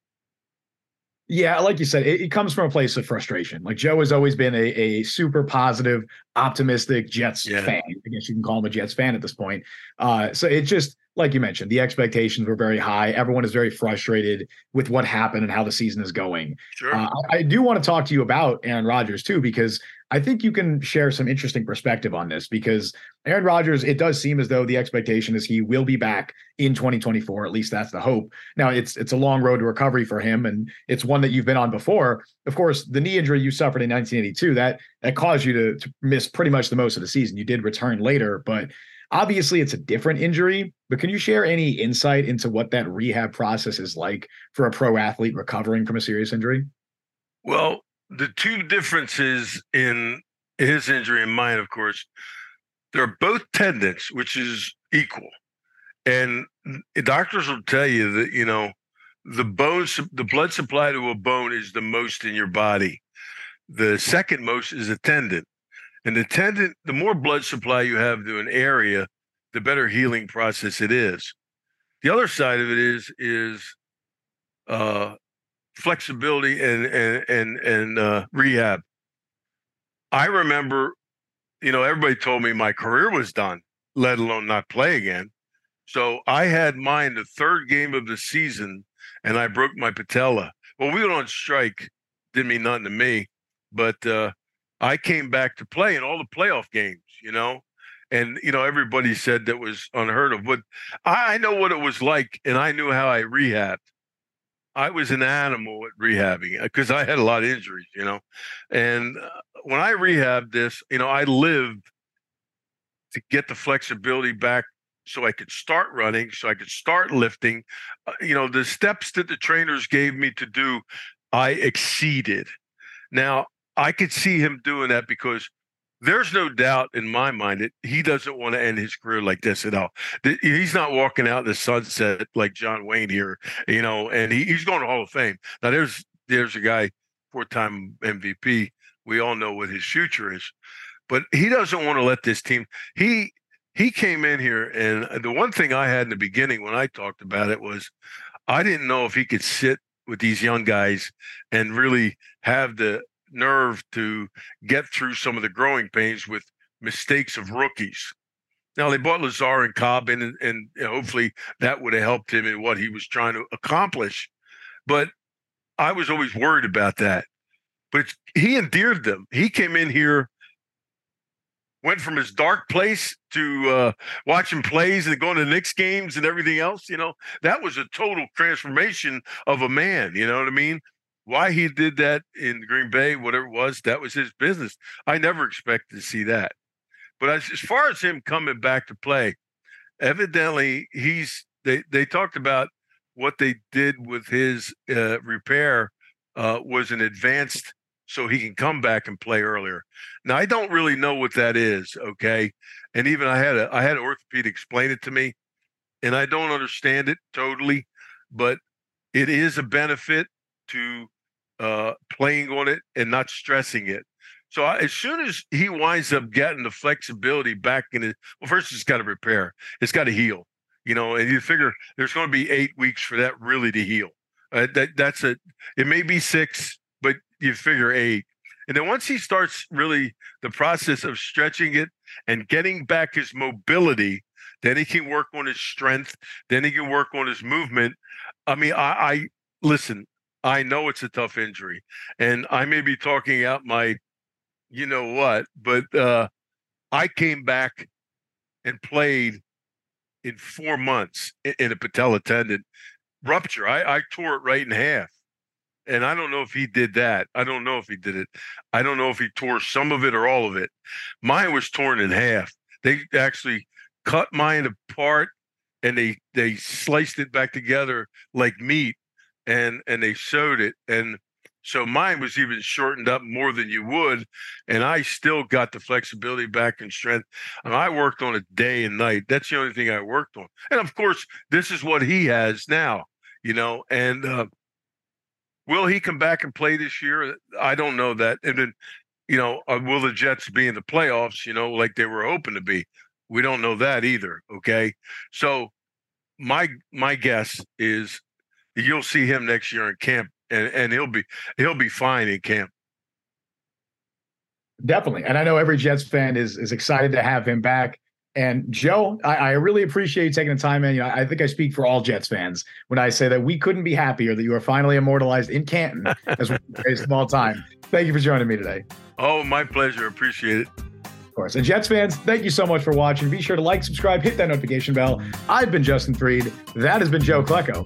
yeah, like you said, it, it, comes from a place of frustration. Like Joe has always been a, a super positive, optimistic Jets yeah. fan. I guess you can call him a Jets fan at this point. Uh, so it just, like you mentioned, the expectations were very high. Everyone is very frustrated with what happened and how the season is going. Sure. Uh, I, I do want to talk to you about Aaron Rodgers too, because I think you can share some interesting perspective on this because Aaron Rodgers, it does seem as though the expectation is he will be back in 2024. At least that's the hope. Now it's it's a long road to recovery for him, and it's one that you've been on before. Of course, the knee injury you suffered in 1982 that that caused you to, to miss pretty much the most of the season. You did return later, but obviously it's a different injury. But can you share any insight into what that rehab process is like for a pro athlete recovering from a serious injury? Well, the two differences in his injury and mine, of course, they're both tendons, which is equal. And doctors will tell you that, you know, the bones, the blood supply to a bone is the most in your body. The second most is a tendon. And the tendon, the more blood supply you have to an area, the better healing process it is. The other side of it is, is uh, flexibility and and and, and uh, rehab. I remember, you know, everybody told me my career was done, let alone not play again. So I had mine the third game of the season, and I broke my patella. Well, we went on strike, didn't mean nothing to me, but uh, I came back to play in all the playoff games, you know. And you know, everybody said that was unheard of, but I, I know what it was like, and I knew how I rehabbed. I was an animal at rehabbing because I had a lot of injuries, you know. And uh, when I rehabbed this, you know, I lived to get the flexibility back so I could start running, so I could start lifting. Uh, you know, the steps that the trainers gave me to do, I exceeded. Now, I could see him doing that because there's no doubt in my mind that he doesn't want to end his career like this at all. He's not walking out the sunset like John Wayne here, you know, and he, he's going to Hall of Fame. Now there's there's a guy, four-time MVP. We all know what his future is, but he doesn't want to let this team. He he came in here, and the one thing I had in the beginning when I talked about it was, I didn't know if he could sit with these young guys and really have the nerve to get through some of the growing pains with mistakes of rookies. Now they bought Lazard and Cobb in, and, and hopefully that would have helped him in what he was trying to accomplish. But I was always worried about that. But he endeared them. He came in here, went from his dark place to uh, watching plays and going to Knicks games and everything else. You know, that was a total transformation of a man. You know what I mean? Why he did that in Green Bay, whatever it was, that was his business. I never expected to see that. But as, as far as him coming back to play, evidently he's they they talked about what they did with his uh, repair uh, was an advanced so he can come back and play earlier. Now I don't really know what that is, okay? And even I had a I had an orthopedic explain it to me, and I don't understand it totally, but it is a benefit to uh, playing on it and not stressing it. So I, as soon as he winds up getting the flexibility back in it, well, first it's got to repair, it's got to heal, you know, and you figure there's going to be eight weeks for that really to heal. Uh, that that's a it may be six, but you figure eight. And then once he starts really the process of stretching it and getting back his mobility, then he can work on his strength. Then he can work on his movement. I mean, I, I listen. I know it's a tough injury, and I may be talking out my, you know what, but uh, I came back and played in four months in a patella tendon rupture. I, I tore it right in half. And I don't know if he did that. I don't know if he did it. I don't know if he tore some of it or all of it. Mine was torn in half. They actually cut mine apart and they they sliced it back together like meat and and they showed it and so mine was even shortened up more than you would and i still got the flexibility back and strength and i worked on it day and night that's the only thing i worked on and of course this is what he has now you know and uh, will he come back and play this year? I don't know that and then you know uh, will the jets be in the playoffs you know like they were hoping to be? We don't know that either okay? So my my guess is you'll see him next year in camp, and, and he'll be he'll be fine in camp. Definitely, and I know every Jets fan is is excited to have him back. And Joe, I, I, really appreciate you taking the time. And you know, I think I speak for all Jets fans when I say that we couldn't be happier that you are finally immortalized in Canton as one of of all time. Thank you for joining me today. Oh, my pleasure. Appreciate it. Of course. And Jets fans, thank you so much for watching. Be sure to like, subscribe, hit that notification bell. I've been Justin Fried. That has been Joe Klecko.